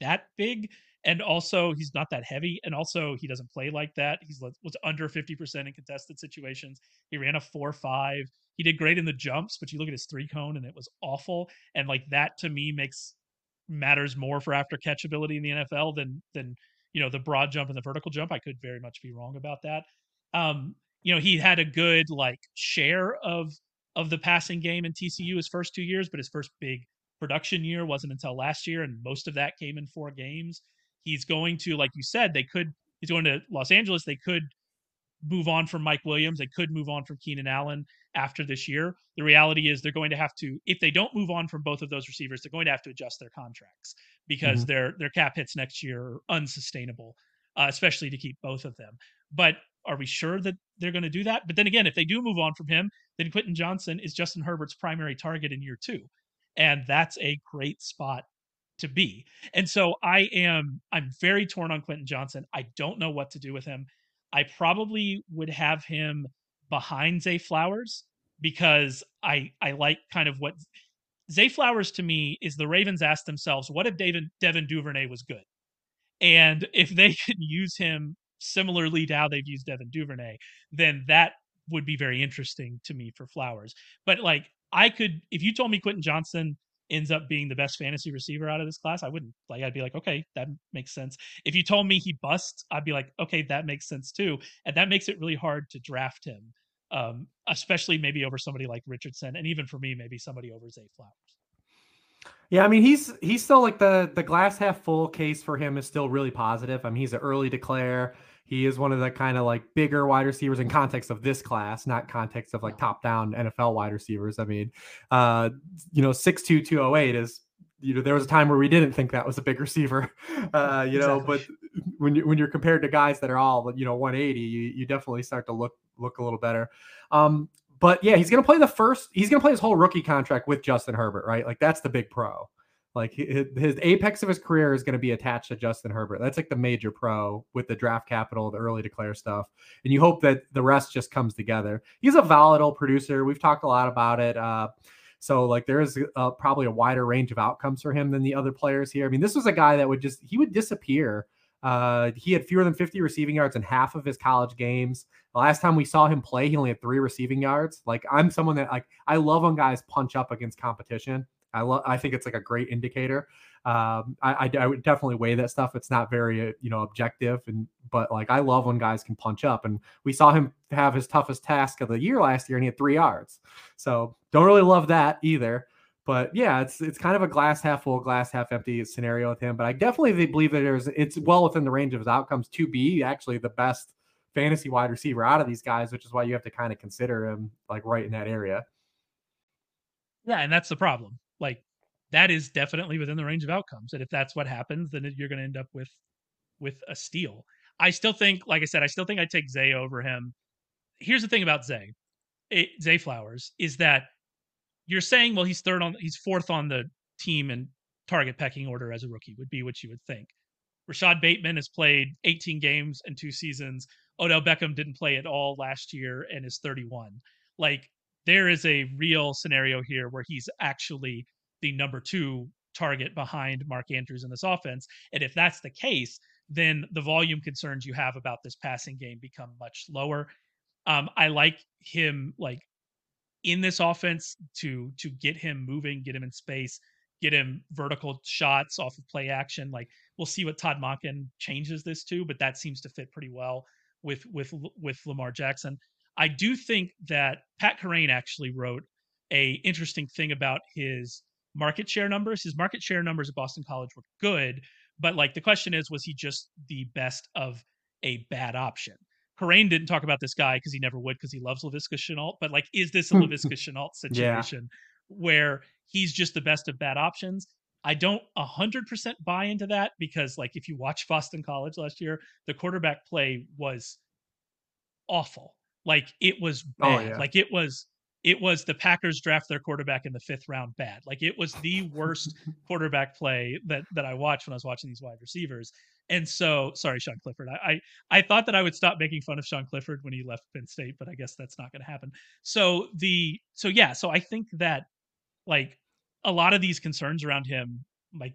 that big, and also he's not that heavy, and also he doesn't play like that. He's was under fifty percent in contested situations. He ran a four five. He did great in the jumps, but you look at his three cone and it was awful. And like that to me makes matters more for after catchability in the NFL than than you know the broad jump and the vertical jump. I could very much be wrong about that. Um, you know, he had a good like share of of the passing game in TCU his first two years, but his first big production year wasn't until last year, and most of that came in four games. He's going to, like you said, they could. He's going to Los Angeles. They could move on from Mike Williams. They could move on from Keenan Allen after this year. The reality is they're going to have to, if they don't move on from both of those receivers, they're going to have to adjust their contracts because mm-hmm. their their cap hits next year are unsustainable, uh, especially to keep both of them. But are we sure that they're going to do that? But then again, if they do move on from him, then Quentin Johnston is Justin Herbert's primary target in year two, and that's a great spot to be. And so I am I'm very torn on Quentin Johnston. I don't know what to do with him. I probably would have him behind Zay Flowers because I I like kind of what Zay Flowers to me is the Ravens asked themselves, what if David Devin Duvernay was good? And if they can use him similarly to how they've used Devin Duvernay, then that would be very interesting to me for Flowers. But like I could if you told me Quentin Johnston ends up being the best fantasy receiver out of this class, I wouldn't like I'd be like, okay, that makes sense. If you told me he busts, I'd be like, okay, that makes sense too. And that makes it really hard to draft him. Um, especially maybe over somebody like Richardson, and even for me, maybe somebody over Zay Flowers. Yeah, I mean he's he's still like the the glass half full case for him is still really positive. I mean he's an early declare. He is one of the kind of like bigger wide receivers in context of this class, not context of like top down NFL wide receivers. I mean, uh, you know, 6'2, 208 is, you know, there was a time where we didn't think that was a big receiver, uh, you know, exactly. but when you when you're compared to guys that are all, you know, 180, you, you definitely start to look look a little better. Um, but yeah, he's going to play the first, he's going to play his whole rookie contract with Justin Herbert, right? Like that's the big pro. Like his, apex of his career is going to be attached to Justin Herbert. That's like the major pro with the draft capital, the early declare stuff. And you hope that the rest just comes together. He's a volatile producer. We've talked a lot about it. Uh, so like there is uh, probably a wider range of outcomes for him than the other players here. I mean, this was a guy that would just he would disappear. Uh, he had fewer than 50 receiving yards in half of his college games. The last time we saw him play, he only had three receiving yards. Like I'm someone that like I love when guys punch up against competition. I love. I think it's like a great indicator. Um, I, I, I would definitely weigh that stuff. It's not very uh, you know objective, and but like I love when guys can punch up, and we saw him have his toughest task of the year last year, and he had three yards. So don't really love that either. But yeah, it's it's kind of a glass half full, glass half empty scenario with him. But I definitely believe that there's it's well within the range of his outcomes to be actually the best fantasy wide receiver out of these guys, which is why you have to kind of consider him like right in that area. Yeah, and that's the problem like that is definitely within the range of outcomes. And if that's what happens, then you're going to end up with with a steal. I still think, like I said, I still think I take Zay over him. Here's the thing about Zay, it, Zay Flowers, is that you're saying, well, he's third on, he's fourth on the team in target pecking order as a rookie would be what you would think. Rashod Bateman has played 18 games and two seasons. Odell Beckham didn't play at all last year and is 31. Like there is a real scenario here where he's actually the number two target behind Mark Andrews in this offense. And if that's the case, then the volume concerns you have about this passing game become much lower. Um, I like him like in this offense to to get him moving, get him in space, get him vertical shots off of play action. Like we'll see what Todd Monken changes this to, but that seems to fit pretty well with with with Lamar Jackson. I do think that Pat Kerrane actually wrote a interesting thing about his market share numbers. His market share numbers at Boston College were good, but like the question is, was he just the best of a bad option? Kerrane didn't talk about this guy because he never would because he loves Laviska Shenault. But like, is this a Laviska Shenault situation yeah. where he's just the best of bad options? I don't a 100% buy into that because, like, if you watch Boston College last year, the quarterback play was awful. Like it was oh, bad. Oh, yeah. Like it was it was the Packers draft their quarterback in the fifth round bad. Like it was the worst quarterback play that that I watched when I was watching these wide receivers. And so, sorry, Sean Clifford. I, I, I thought that I would stop making fun of Sean Clifford when he left Penn State, but I guess that's not going to happen. So the so yeah, so I think that like a lot of these concerns around him, like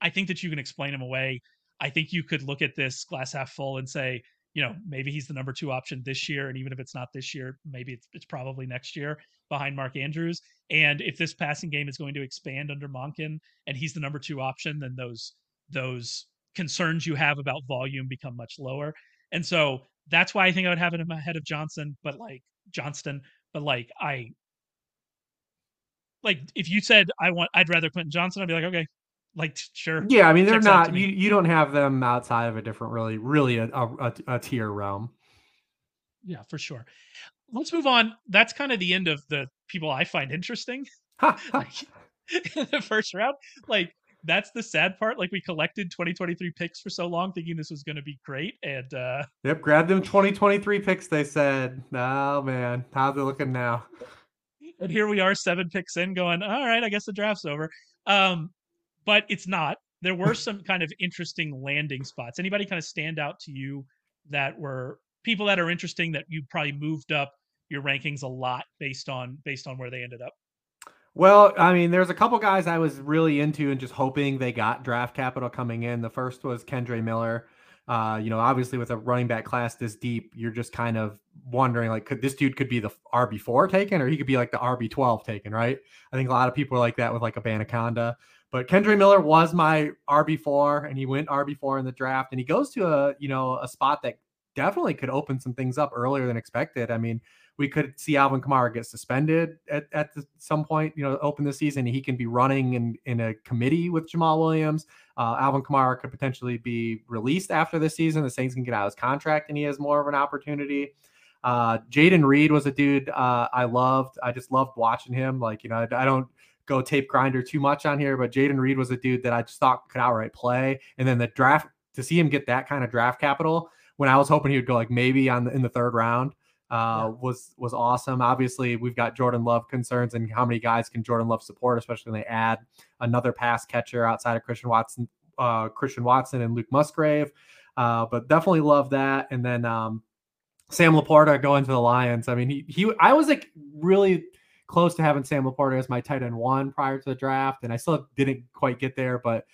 I think that you can explain him away. I think you could look at this glass half full and say, you know, maybe he's the number two option this year. And even if it's not this year, maybe it's, it's probably next year behind Mark Andrews. And if this passing game is going to expand under Monken and he's the number two option, then those those concerns you have about volume become much lower. And so that's why I think I would have him ahead of Johnson, but like Johnston, but like I like if you said I want I'd rather Quentin Johnston, I'd be like, okay, like sure. Yeah i mean they're not you, you don't have them outside of a different really really a, a, a, tier realm. Yeah for sure. Let's move on. That's kind of the end of the people i find interesting. Like, in the first round like that's the sad part. Like we collected 2023 picks for so long thinking this was going to be great and uh yep grab them 2023 picks they said. Oh man how's it looking now? And here we are seven picks in going all right i guess the draft's over. Um but it's not. There were some kind of interesting landing spots. Anybody kind of stand out to you that were people that are interesting that you probably moved up your rankings a lot based on based on where they ended up? Well, I mean, there's a couple guys I was really into and just hoping they got draft capital coming in. The first was Kendre Miller. Uh, you know, obviously with a running back class this deep, you're just kind of wondering like, could this dude could be the RB four taken, or he could be like the RB twelve taken, right? I think a lot of people are like that with like a Abanikanda. But Kendre Miller was my RB four, and he went RB four in the draft, and he goes to a you know a spot that definitely could open some things up earlier than expected. I mean, we could see Alvin Kamara get suspended at, at the, some point, you know, open the season. He can be running in, in a committee with Jamaal Williams. Uh, Alvin Kamara could potentially be released after the season. The Saints can get out of his contract and he has more of an opportunity. Uh, Jayden Reed was a dude uh, I loved. I just loved watching him. Like, you know, I, I don't go tape grinder too much on here, but Jayden Reed was a dude that I just thought could outright play. And then the draft to see him get that kind of draft capital when I was hoping he would go like maybe on the, in the third round uh, yeah. was was awesome. Obviously, we've got Jordan Love concerns and how many guys can Jordan Love support, especially when they add another pass catcher outside of Christian Watson, uh, Christian Watson and Luke Musgrave. Uh, but definitely love that. And then um, Sam LaPorta going to the Lions. I mean, he he I was like really close to having Sam LaPorta as my tight end one prior to the draft, and I still didn't quite get there. But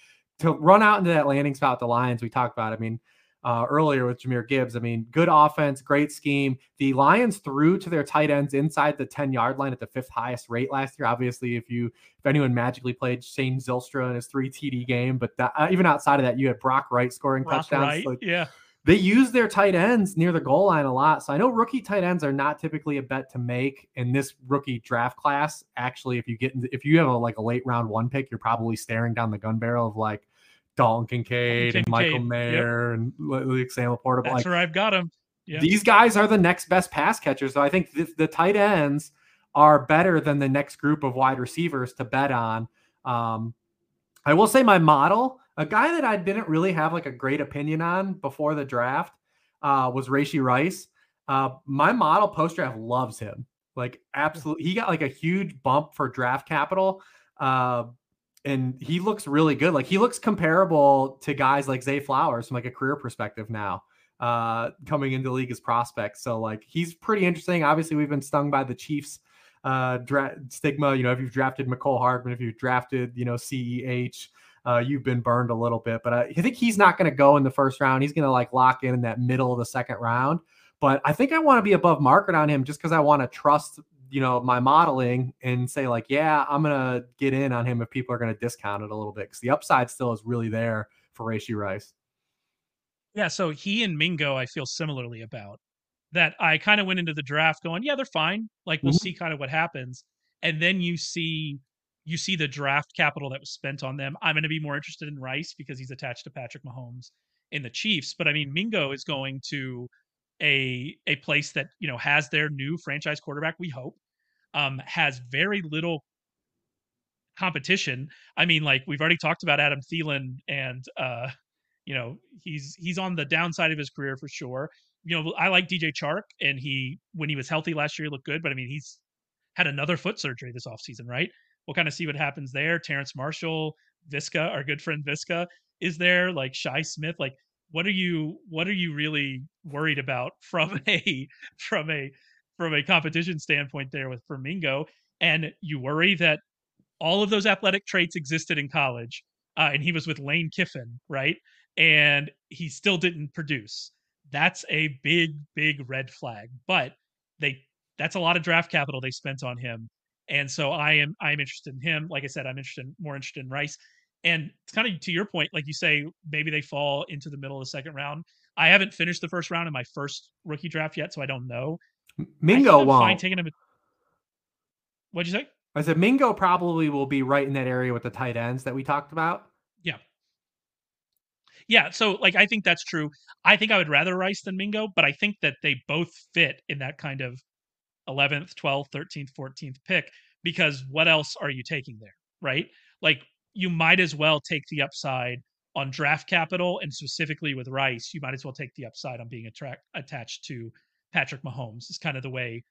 to run out into that landing spot, the Lions we talked about. I mean, uh, earlier with Jahmyr Gibbs. I mean, good offense, great scheme. The Lions threw to their tight ends inside the 10 yard line at the fifth highest rate last year. Obviously, if you if anyone magically played Shane Zylstra in his three TD game, but that, uh, even outside of that, you had Brock Wright scoring Brock touchdowns. Wright, like, yeah. They use their tight ends near the goal line a lot. So I know rookie tight ends are not typically a bet to make in this rookie draft class. Actually, if you get if you have a like a late round one pick, you're probably staring down the gun barrel of like Dalton Kincaid, Kincaid and Michael Mayer yep. and Luke Sam LaPorta. That's like, where I've got him. Yep. These guys are the next best pass catchers. So I think the, the, tight ends are better than the next group of wide receivers to bet on. Um, I will say my model, a guy that I didn't really have like a great opinion on before the draft, uh, was Rashee Rice. Uh, my model post draft loves him. Like absolutely, he got like a huge bump for draft capital. Uh, and he looks really good. Like he looks comparable to guys like Zay Flowers from like a career perspective now, uh, coming into the league as prospects. So like he's pretty interesting. Obviously, we've been stung by the Chiefs uh, dra- stigma. You know, if you've drafted Mecole Hardman, if you've drafted, you know, CEH, uh, you've been burned a little bit. But I, I think he's not going to go in the first round. He's going to like lock in in that middle of the second round. But I think I want to be above market on him just because I want to trust you know my modeling and say like yeah i'm gonna get in on him if people are gonna discount it a little bit because the upside still is really there for Rashee Rice. Yeah, so he and Mingo I feel similarly about that. I kind of went into the draft going, yeah, they're fine. Like we'll mm-hmm. see kind of what happens, and then you see you see the draft capital that was spent on them. I'm going to be more interested in Rice because he's attached to Patrick Mahomes in the Chiefs. But I mean, Mingo is going to a a place that you know has their new franchise quarterback. We hope um, has very little competition. I mean, like we've already talked about Adam Thielen, and uh, you know he's he's on the downside of his career for sure. You know, I like DJ Chark, and he when he was healthy last year, he looked good. But I mean, he's had another foot surgery this offseason, right? We'll kind of see what happens there. Terrace Marshall, Visca, our good friend Visca, is there. Like Shi Smith, like what are you what are you really worried about from a from a from a competition standpoint there with Flamingo? And you worry that all of those athletic traits existed in college, uh, and he was with Lane Kiffin, right? And he still didn't produce. That's a big, big red flag. But they that's a lot of draft capital they spent on him. And so I am I'm interested in him. Like I said, I'm interested more interested in Rice. And it's kind of to your point, like you say, maybe they fall into the middle of the second round. I haven't finished the first round in my first rookie draft yet, so I don't know. Mingo won't. Fine taking him. What'd you say? I said Mingo probably will be right in that area with the tight ends that we talked about. Yeah. Yeah, so like I think that's true. I think I would rather Rice than Mingo, but I think that they both fit in that kind of 11th, 12th, 13th, 14th pick because what else are you taking there, right? Like you might as well take the upside on draft capital and specifically with Rice, you might as well take the upside on being attract, attached to Patrick Mahomes. Is kind of the way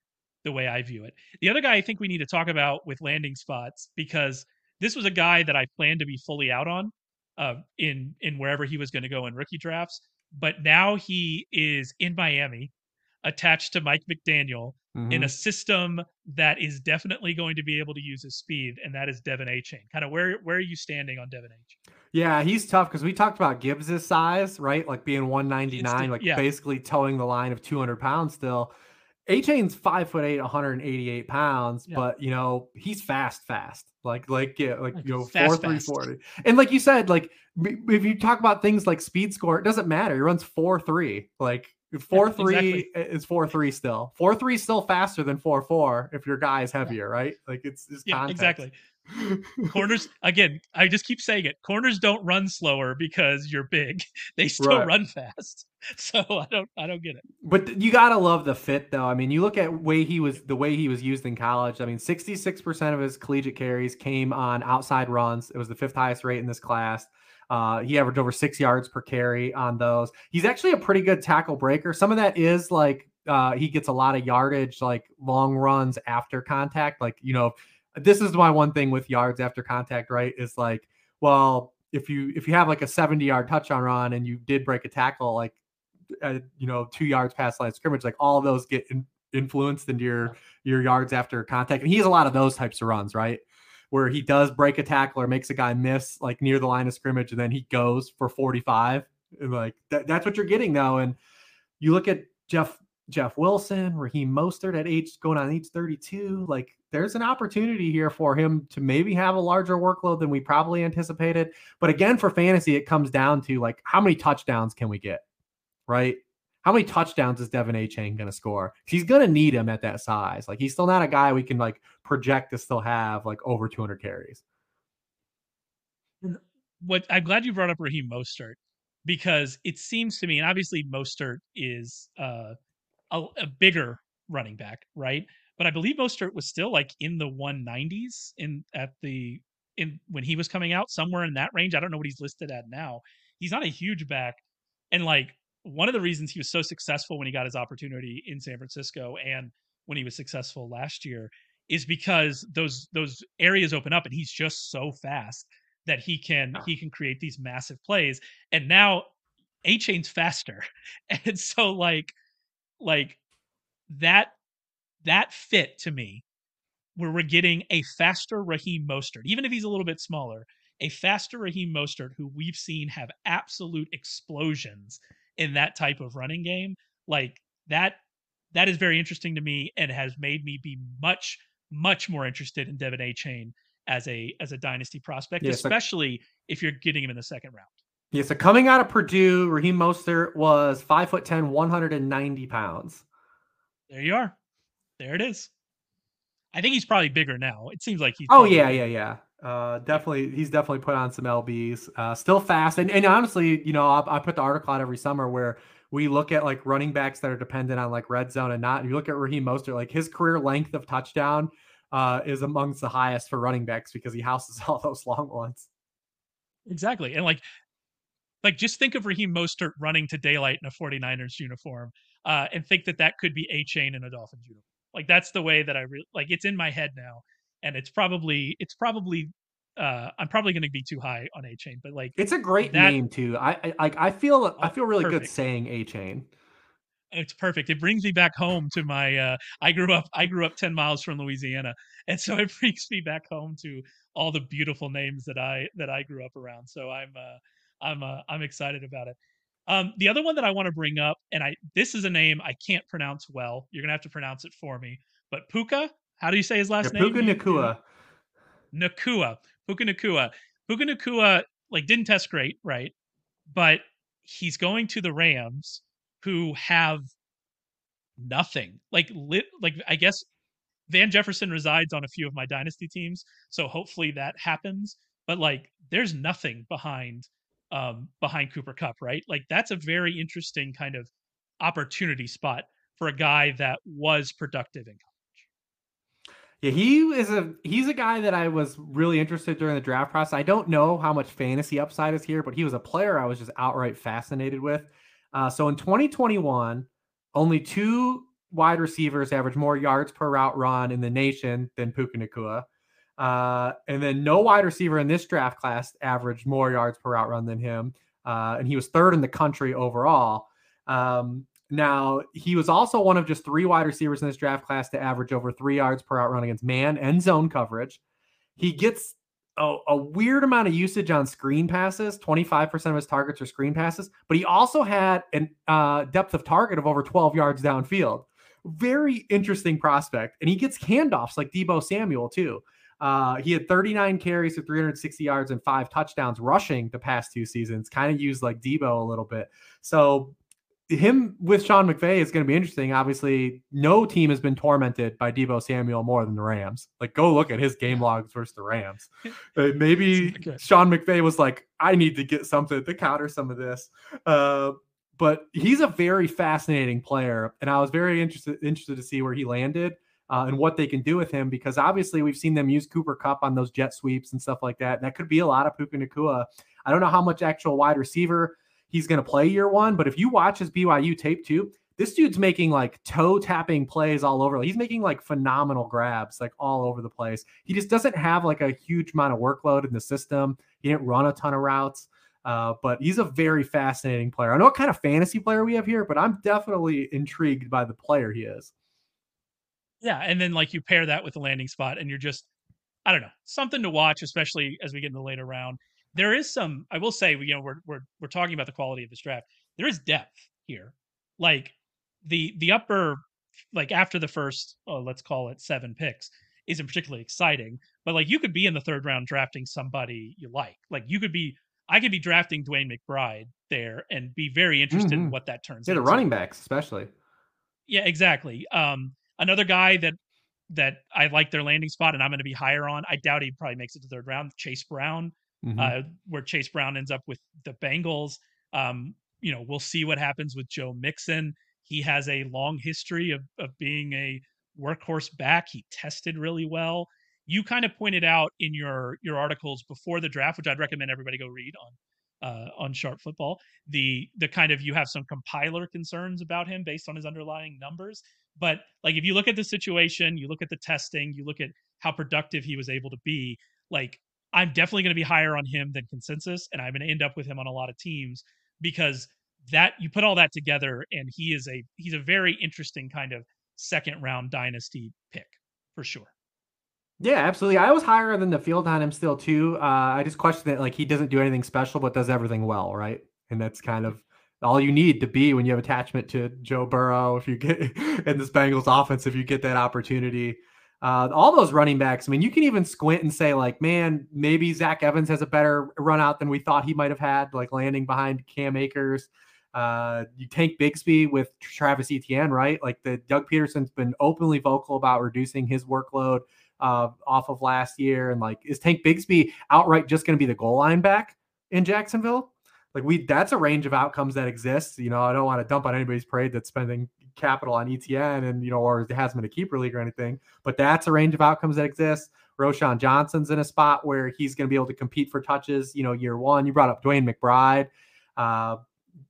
the way I view it. The other guy I think we need to talk about with landing spots because this was a guy that I planned to be fully out on uh, in in wherever he was going to go in rookie drafts, but now he is in Miami. Attached to Mike McDaniel mm-hmm. in a system that is definitely going to be able to use his speed, and that is De'Von Achane. Kind of where where are you standing on De'Von Achane? Yeah, he's tough because we talked about Gibbs's size, right? Like being 199, like yeah. basically towing the line of 200 pounds still. Achane's five foot eight, 188 pounds, yeah. but you know he's fast, fast. Like, like, yeah, like, like you know, fast, four three forty. And like you said, like if you talk about things like speed score, it doesn't matter. He runs four three. Like four three exactly. is four three still. Four three still faster than four four if your guy is heavier, right? Like it's, it's yeah, exactly. Corners again i just keep saying it corners don't run slower because you're big. They still right. run fast. So i don't i don't get it. But you gotta love the fit though. I mean you look at way he was the way he was used in college. I mean 66% of his collegiate carries came on outside runs. It was the fifth highest rate in this class uh, he averaged over six yards per carry on those he's actually a pretty good tackle breaker some of that is like uh, he gets a lot of yardage like long runs after contact like you know this is my one thing with yards after contact, right? Is like, well, if you if you have like a 70 yard touchdown run and you did break a tackle, like uh, you know, two yards past line scrimmage, like all those get in, influenced into your your yards after contact. And he has a lot of those types of runs, right? Where he does break a tackle or makes a guy miss like near the line of scrimmage, and then he goes for 45. And like that, that's what you're getting though. And you look at Jeff Jeff Wilson, Raheem Mostert at age going on age 32. Like there's an opportunity here for him to maybe have a larger workload than we probably anticipated. But again, for fantasy, it comes down to like how many touchdowns can we get, right? How many touchdowns is De'Von Achane going to score? He's going to need him at that size. Like he's still not a guy we can like project to still have like over 200 carries. What I'm glad you brought up Raheem Mostert because it seems to me, and obviously Mostert is uh a, a bigger running back, right? But I believe Mostert was still like in the 190s in at the in when he was coming out, somewhere in that range. I don't know what he's listed at now. He's not a huge back, and like one of the reasons he was so successful when he got his opportunity in San Francisco and when he was successful last year is because those those areas open up and he's just so fast that he can he can create these massive plays. And now Achane's faster. And so like like that that fit to me where we're getting a faster Raheem Mostert, even if he's a little bit smaller, a faster Raheem Mostert who we've seen have absolute explosions in that type of running game. Like that that is very interesting to me and has made me be much much more interested in De'Von Achane as a as a dynasty prospect, yeah, especially like, if you're getting him in the second round. Yeah, so coming out of Purdue, Raheem Mostert was five foot 10, 190 pounds. There you are. There it is. I think he's probably bigger now. It seems like he's. Oh yeah, yeah, yeah. Uh, definitely, he's definitely put on some lbs. Uh, still fast, and, and honestly, you know, I, I put the article out every summer where we look at like running backs that are dependent on like red zone and not. And you look at Raheem Mostert, like his career length of touchdown uh, is amongst the highest for running backs because he houses all those long ones. Exactly, and like like just think of Raheem Mostert running to daylight in a 49ers uniform uh, and think that that could be a chain in a Dolphins uniform. Like that's the way that I re- like it's in my head now. And it's probably, it's probably, uh, I'm probably going to be too high on A Chain, but like it's a great that, name too. I, I like, I feel, I oh, feel really perfect. good saying A Chain. It's perfect. It brings me back home to my, uh, I grew up, I grew up 10 miles from Louisiana. And so it brings me back home to all the beautiful names that I, that I grew up around. So I'm, uh, I'm uh, I'm excited about it. Um, the other one that I want to bring up, and I this is a name I can't pronounce well. You're gonna have to pronounce it for me. But Puka, how do you say his last yeah, name? Puka Nacua. Nacua. Puka Nacua. Puka Nacua like didn't test great, right? But he's going to the Rams, who have nothing. Like lit. Like I guess Van Jefferson resides on a few of my dynasty teams, so hopefully that happens. But like, there's nothing behind um, behind Cooper Kupp, right? Like that's a very interesting kind of opportunity spot for a guy that was productive in college. Yeah, he is a he's a guy that I was really interested during the draft process. I don't know how much fantasy upside is here, but he was a player I was just outright fascinated with. Uh, so in 2021, only two wide receivers averaged more yards per route run in the nation than Puka Nacua. Uh, and then no wide receiver in this draft class averaged more yards per route run than him. Uh, and he was third in the country overall. Um, now, he was also one of just three wide receivers in this draft class to average over three yards per out run against man and zone coverage. He gets a, a, weird amount of usage on screen passes. 25% of his targets are screen passes, but he also had a uh, depth of target of over 12 yards downfield. Very interesting prospect. And he gets handoffs like Deebo Samuel, too. Uh, he had 39 carries for 360 yards and five touchdowns rushing the past two seasons, kind of used like Deebo a little bit. So him with Sean McVay is going to be interesting. Obviously, no team has been tormented by Deebo Samuel more than the Rams. Like, go look at his game logs versus the Rams. Uh, maybe Sean McVay was like, I need to get something to counter some of this. Uh, but he's a very fascinating player, and I was very interested interested to see where he landed uh, and what they can do with him because obviously we've seen them use Cooper Kupp on those jet sweeps and stuff like that. And that could be a lot of Puka Nacua. I don't know how much actual wide receiver he's going to play year one. But if you watch his BYU tape too, this dude's making like toe tapping plays all over. He's making like phenomenal grabs like all over the place. He just doesn't have like a huge amount of workload in the system. He didn't run a ton of routes. Uh, but he's a very fascinating player. I know what kind of fantasy player we have here, but I'm definitely intrigued by the player he is. Yeah, and then like you pair that with the landing spot, and you're just, I don't know, something to watch, especially as we get in the later round there is some i will say you know we're we're we're talking about the quality of this draft there is depth here like the the upper like after the first oh, let's call it seven picks isn't particularly exciting but like you could be in the third round drafting somebody you like like you could be i could be drafting DeWayne McBride there and be very interested mm-hmm. in what that turns yeah the running backs especially yeah exactly um another guy that that I like their landing spot and I'm going to be higher on. I doubt he probably makes it to third round. Chase Brown mm-hmm. uh, where Chase Brown ends up with the Bengals. Um, you know, we'll see what happens with Joe Mixon. He has a long history of of being a workhorse back. He tested really well. You kind of pointed out in your your articles before the draft, which I'd recommend everybody go read on uh, on Sharp Football. The the kind of you have some compiler concerns about him based on his underlying numbers, but like if you look at the situation, you look at the testing, you look at how productive he was able to be. Like I'm definitely going to be higher on him than consensus, and I'm going to end up with him on a lot of teams because that you put all that together, and he is a he's a very interesting kind of second round dynasty pick for sure. Yeah, absolutely. I was higher than the field on him still too. Uh, I just question that like he doesn't do anything special, but does everything well, right? And that's kind of all you need to be when you have attachment to Joe Burrow. If you get in this Bengals offense, if you get that opportunity. Uh, all those running backs. I mean, you can even squint and say, like, man, maybe Zach Evans has a better run out than we thought he might have had, like landing behind Cam Akers. Uh, you tank Bigsby with Travis Etienne, right? Like the Doug Pederson's been openly vocal about reducing his workload uh, off of last year, and like, is Tank Bigsby outright just going to be the goal line back in Jacksonville? Like we, that's a range of outcomes that exists. You know, I don't want to dump on anybody's parade that's spending capital on Etienne and, you know, or hasn't been a keeper league or anything, but that's a range of outcomes that exists. Roschon Johnson's in a spot where he's going to be able to compete for touches, you know, year one. You brought up DeWayne McBride. Uh,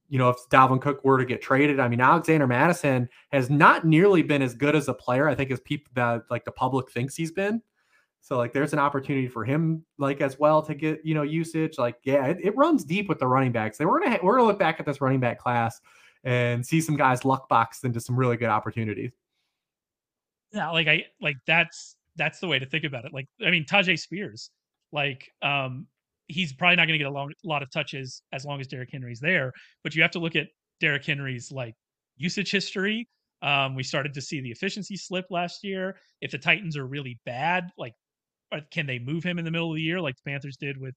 you know, if Dalvin Cook were to get traded, I mean, Alexander Mattison has not nearly been as good as a player, I think, as people that like the public thinks he's been. So like there's an opportunity for him like as well to get, you know, usage. Like, yeah, it, it runs deep with the running backs. They we're gonna we're gonna look back at this running back class and see some guys luck boxed into some really good opportunities. Yeah, like I like that's that's the way to think about it. Like I mean, Tyjae Spears, like um, he's probably not going to get a long, lot of touches as long as Derrick Henry's there. But you have to look at Derrick Henry's like usage history. Um, we started to see the efficiency slip last year. If the Titans are really bad, like, can they move him in the middle of the year like the Panthers did with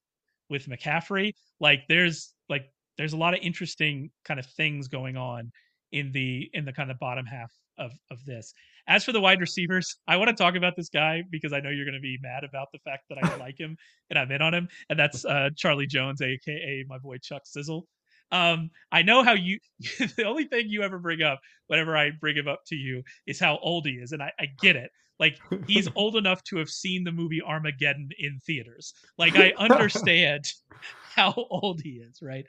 with McCaffrey? Like, there's like there's a lot of interesting kind of things going on in the in the kind of bottom half of of this. As for the wide receivers, I want to talk about this guy because I know you're going to be mad about the fact that I like him and I'm in on him, and that's uh, Charlie Jones, aka my boy Chuck Sizzle. Um, I know how you. the only thing you ever bring up whenever I bring him up to you is how old he is, and I, I get it. Like he's old enough to have seen the movie Armageddon in theaters. Like I understand how old he is, right?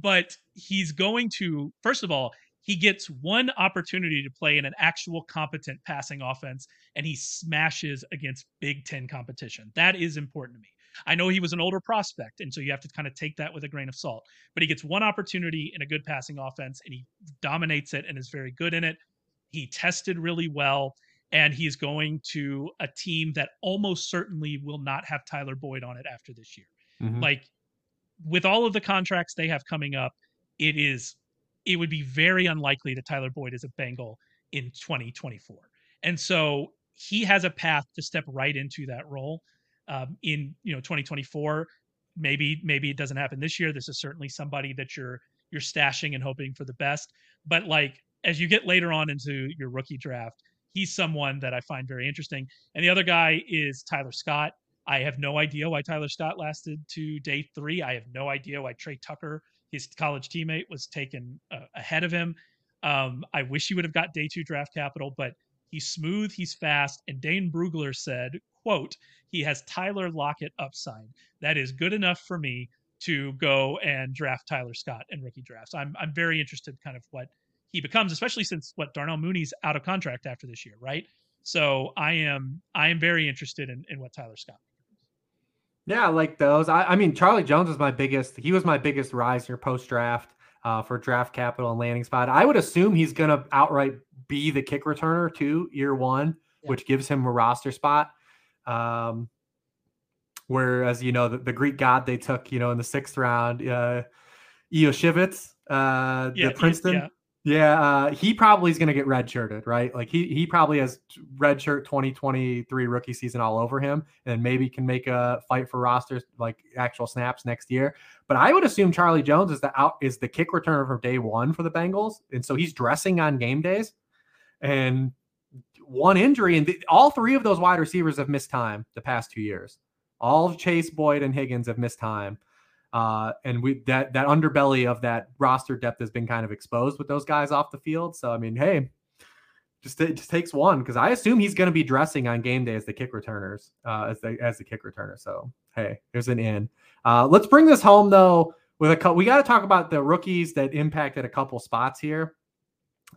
But he's going to first of all he gets one opportunity to play in an actual competent passing offense and he smashes against big 10 competition that is important to me I know he was an older prospect, and so you have to kind of take that with a grain of salt. But he gets one opportunity in a good passing offense, and he dominates it and is very good in it. He tested really well, and he's going to a team that almost certainly will not have Tyler Boyd on it after this year. Mm-hmm. Like with all of the contracts they have coming up, it is it would be very unlikely that Tyler Boyd is a Bengal in 2024. And so he has a path to step right into that role um, in you know 2024. Maybe maybe it doesn't happen this year. This is certainly somebody that you're you're stashing and hoping for the best. But like as you get later on into your rookie draft, he's someone that I find very interesting. And the other guy is Tyler Scott. I have no idea why Tyler Scott lasted to day three. I have no idea why Tre Tucker, his college teammate, was taken uh, ahead of him. Um, I wish he would have got day two draft capital, but he's smooth, he's fast. And Dane Brugler said, quote, he has Tyler Lockett upside. That is good enough for me to go and draft Tyler Scott in rookie drafts. I'm I'm very interested kind of what he becomes, especially since what Darnell Mooney's out of contract after this year, right? So I am I am very interested in, in what Tyler Scott yeah, I like those. I, I mean, Charlie Jones was my biggest. He was my biggest rise here post draft uh, for draft capital and landing spot. I would assume he's going to outright be the kick returner too, year one, yeah. which gives him a roster spot. Um, whereas you know the, the, Greek god they took, you know, in the sixth round, uh, Iosivas, uh, yeah, the Princeton. Yeah. Yeah, uh, he probably is going to get redshirted, right? Like he he probably has redshirt 2023 rookie season all over him, and maybe can make a fight for rosters like actual snaps next year. But I would assume Charlie Jones is the out is the kick returner from day one for the Bengals, and so he's dressing on game days. And one injury, and all three of those wide receivers have missed time the past two years. All Chase Boyd and Higgins have missed time. Uh, and we that that underbelly of that roster depth has been kind of exposed with those guys off the field. So I mean, hey, just it just takes one because I assume he's going to be dressing on game day as the kick returners, uh, as the as the kick returner. So hey, here's an in. Uh, let's bring this home though with a couple. We got to talk about the rookies that impacted a couple spots here.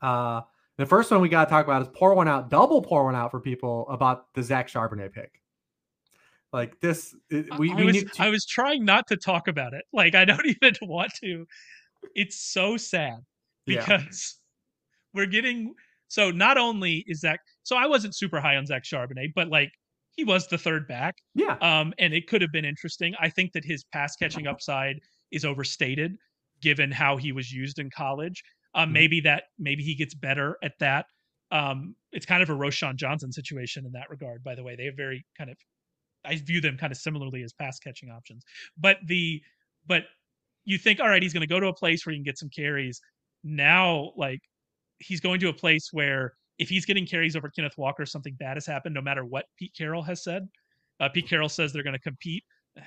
Uh, the first one we got to talk about is pour one out, double pour one out for people about the Zach Charbonnet pick. Like this, we, I, we was, need. To... I was trying not to talk about it. Like I don't even want to. It's so sad because yeah. we're getting. So not only is Zach, so I wasn't super high on Zach Charbonnet, but like he was the third back. Yeah. Um, and it could have been interesting. I think that his pass catching upside is overstated given how he was used in college. Um, mm-hmm. maybe that maybe he gets better at that. Um, it's kind of a Roschon Johnson situation in that regard. By the way, they have very kind of I view them kind of similarly as pass catching options. But the but you think, all right, he's going to go to a place where he can get some carries. Now, like he's going to a place where if he's getting carries over Kenneth Walker, something bad has happened. No matter what Pete Carroll has said, uh, Pete Carroll says they're going to compete.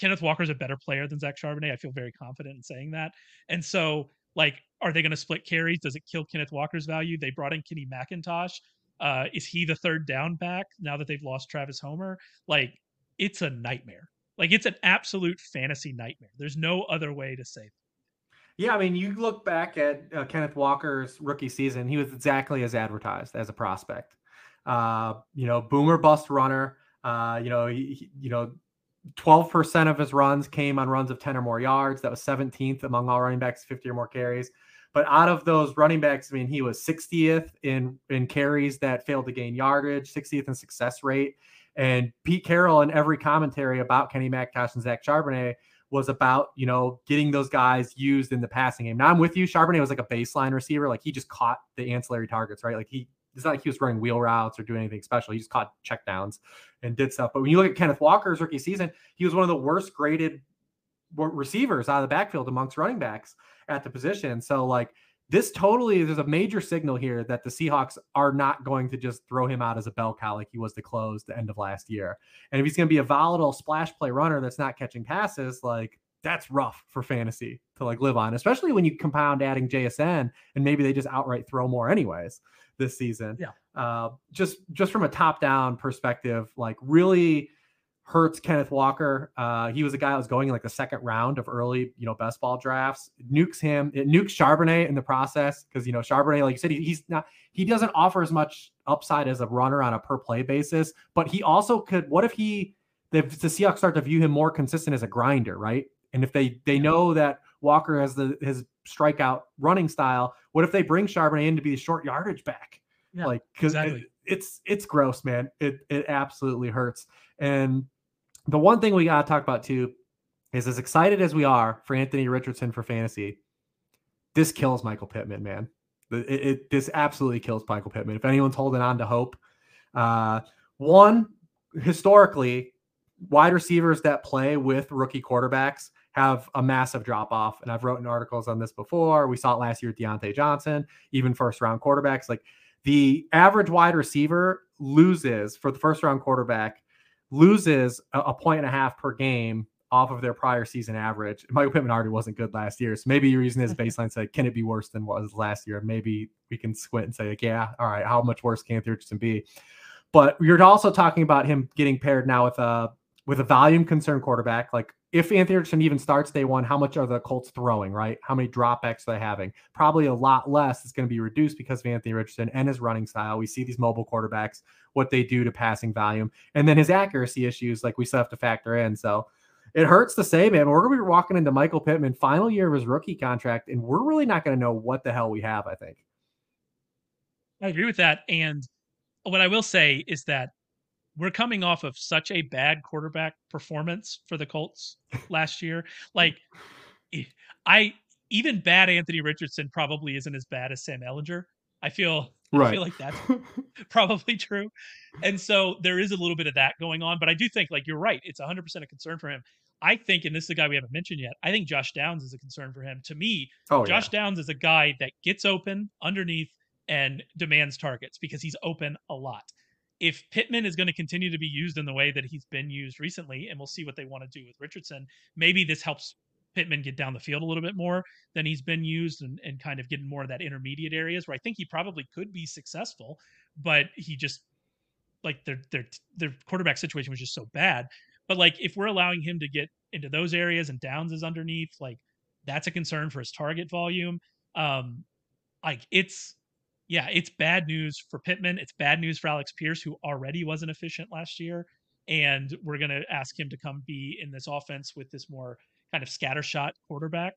Kenneth Walker is a better player than Zach Charbonnet. I feel very confident in saying that. And so, like, are they going to split carries? Does it kill Kenneth Walker's value? They brought in Kenny McIntosh, uh, is he the third down back now that they've lost Travis Homer? Like, it's a nightmare. Like, it's an absolute fantasy nightmare. There's no other way to say that. Yeah, I mean, you look back at uh, Kenneth Walker's rookie season, he was exactly as advertised as a prospect. Uh, you know, boomer bust runner. Uh, you know, he, you know, 12% of his runs came on runs of 10 or more yards. That was 17th among all running backs, 50 or more carries. But out of those running backs, I mean, he was 60th in in carries that failed to gain yardage, 60th in success rate. And Pete Carroll in every commentary about Kenny McIntosh and Zach Charbonnet was about, you know, getting those guys used in the passing game. Now I'm with you. Charbonnet was like a baseline receiver. Like he just caught the ancillary targets, right? Like he it's not like he was running wheel routes or doing anything special. He just caught checkdowns and did stuff. But when you look at Kenneth Walker's rookie season, he was one of the worst graded receivers out of the backfield amongst running backs at the position. So like this totally there's a major signal here that the Seahawks are not going to just throw him out as a bell cow like he was to close the end of last year. And if he's going to be a volatile splash play runner that's not catching passes, like that's rough for fantasy to like live on, especially when you compound adding JSN and maybe they just outright throw more anyways this season. Yeah. Uh, just just from a top down perspective, like really hurts Kenneth Walker. Uh, he was a guy that was going in like the second round of early, you know, best ball drafts. Nukes him. It nukes Charbonnet in the process because you know Charbonnet, like you said, he, he's not. He doesn't offer as much upside as a runner on a per play basis, but he also could. What if he the Seahawks start to view him more consistent as a grinder, right? And if they they know that Walker has the his strikeout running style, what if they bring Charbonnet in to be the short yardage back? Yeah, like because exactly. it, it's it's gross, man. It it absolutely hurts. And the one thing we gotta talk about too is as excited as we are for Anthony Richardson for fantasy, this kills Michael Pittman, man. It, it, this absolutely kills Michael Pittman. If anyone's holding on to hope, uh, one historically, wide receivers that play with rookie quarterbacks have a massive drop off. And I've written articles on this before. We saw it last year with Diontae Johnson, even first round quarterbacks. Like the average wide receiver loses for the first round quarterback, loses a, a point and a half per game off of their prior season average. Michael Pittman already wasn't good last year. So maybe you're using his baseline say, can it be worse than what was last year? Maybe we can squint and say, like, yeah, all right, how much worse can Anthony Richardson be? But you're also talking about him getting paired now with a with a volume concern quarterback. Like if Anthony Richardson even starts day one, how much are the Colts throwing, right? How many dropbacks are they having? Probably a lot less. It's going to be reduced because of Anthony Richardson and his running style. We see these mobile quarterbacks, what they do to passing volume, and then his accuracy issues, like we still have to factor in. So it hurts to say, man, we're going to be walking into Michael Pittman, final year of his rookie contract, and we're really not going to know what the hell we have, I think. I agree with that. And what I will say is that we're coming off of such a bad quarterback performance for the Colts last year. Like, I even bad Anthony Richardson probably isn't as bad as Sam Ehlinger. I feel right. I feel like that's probably true. And so there is a little bit of that going on, but I do think like you're right, it's 100% a concern for him. I think and this is a guy we haven't mentioned yet. I think Josh Downs is a concern for him. To me, oh, Josh yeah. Downs is a guy that gets open underneath and demands targets because he's open a lot. If Pittman is going to continue to be used in the way that he's been used recently, and we'll see what they want to do with Richardson, maybe this helps Pittman get down the field a little bit more than he's been used and, and kind of getting more of that intermediate areas where I think he probably could be successful, but he just like their their their quarterback situation was just so bad. But like if we're allowing him to get into those areas and Downs is underneath, like that's a concern for his target volume. Um like it's yeah, it's bad news for Pittman. It's bad news for Alec Pierce, who already wasn't efficient last year. And we're going to ask him to come be in this offense with this more kind of scattershot quarterback.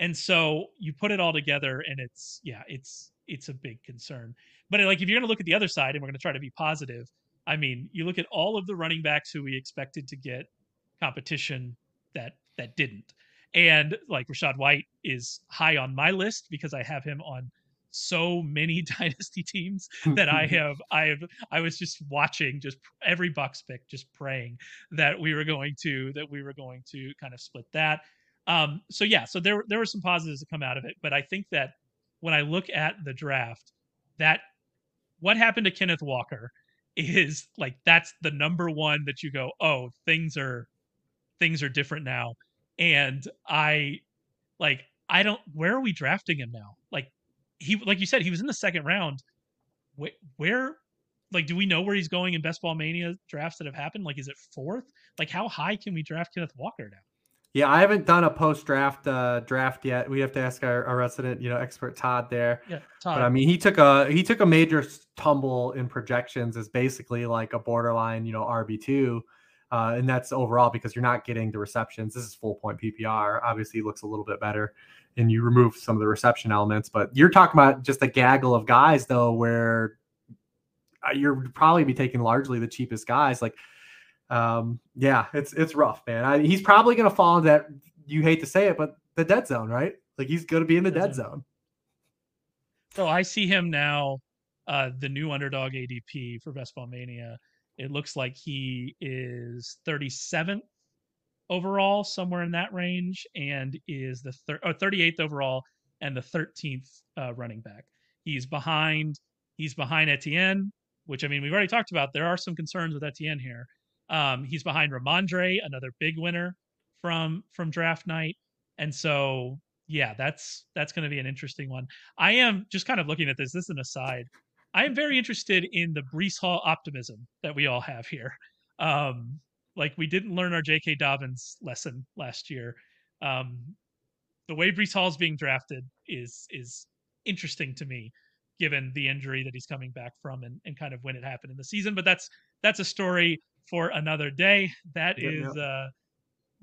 And so you put it all together and it's yeah, it's it's a big concern. But like if you're going to look at the other side and we're going to try to be positive, I mean, you look at all of the running backs who we expected to get competition that that didn't. And like Rachaad White is high on my list because I have him on so many dynasty teams that I have I have I was just watching just every Bucs pick just praying that we were going to that we were going to kind of split that. Um so yeah, so there there were some positives that come out of it, but I think that when I look at the draft that what happened to Kenneth Walker is like that's the number one that you go, "Oh, things are things are different now." And I like I don't where are we drafting him now? Like he like you said he was in the second round. Where, where like do we know where he's going in best ball mania drafts that have happened? Like is it fourth? Like how high can we draft Kenneth Walker now? Yeah, I haven't done a post draft uh, draft yet. We have to ask our, our, resident, you know, expert Todd there. Yeah, Todd. But I mean, he took a he took a major tumble in projections as basically like a borderline, you know, RB two, uh, and that's overall because you're not getting the receptions. This is full point PPR. Obviously, looks a little bit better and you remove some of the reception elements. But you're talking about just a gaggle of guys though, where uh, you're probably be taking largely the cheapest guys. Like, um, yeah, it's it's rough, man. I, he's probably going to fall into that. You hate to say it, but the dead zone, right? Like he's going to be in the dead zone. So I see him now, uh, the new underdog ADP for Best Ball Mania. It looks like he is 37th overall, somewhere in that range, and is the thir- oh, 38th overall and the 13th uh, running back. He's behind. He's behind Etienne, which I mean we've already talked about. There are some concerns with Etienne here. Um, he's behind Rhamondre, another big winner from from draft night, and so yeah, that's that's going to be an interesting one. I am just kind of looking at this. This is an aside. I am very interested in the Breece Hall optimism that we all have here. Um, like we didn't learn our J.K. Dobbins lesson last year. Um, the way Breece Hall is being drafted is is interesting to me, given the injury that he's coming back from and, and kind of when it happened in the season. But that's that's a story for another day. That yep, is yep. uh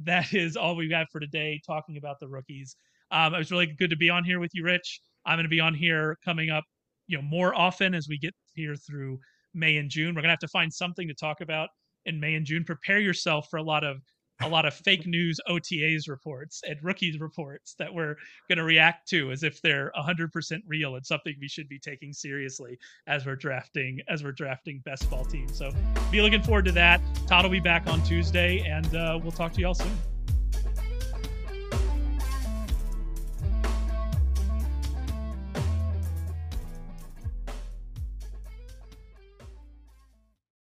that is all we've got for today talking about the rookies. Um, it was really good to be on here with you, Rich. I'm going to be on here coming up, you know, more often as we get here through May and June. We're going to have to find something to talk about in May and June. Prepare yourself for a lot of a lot of fake news OTAs reports and rookies reports that we're going to react to as if they're 100% real and something we should be taking seriously as we're drafting as we're drafting best ball teams. So be looking forward to that. Todd will be back on Tuesday, and uh, we'll talk to you all soon.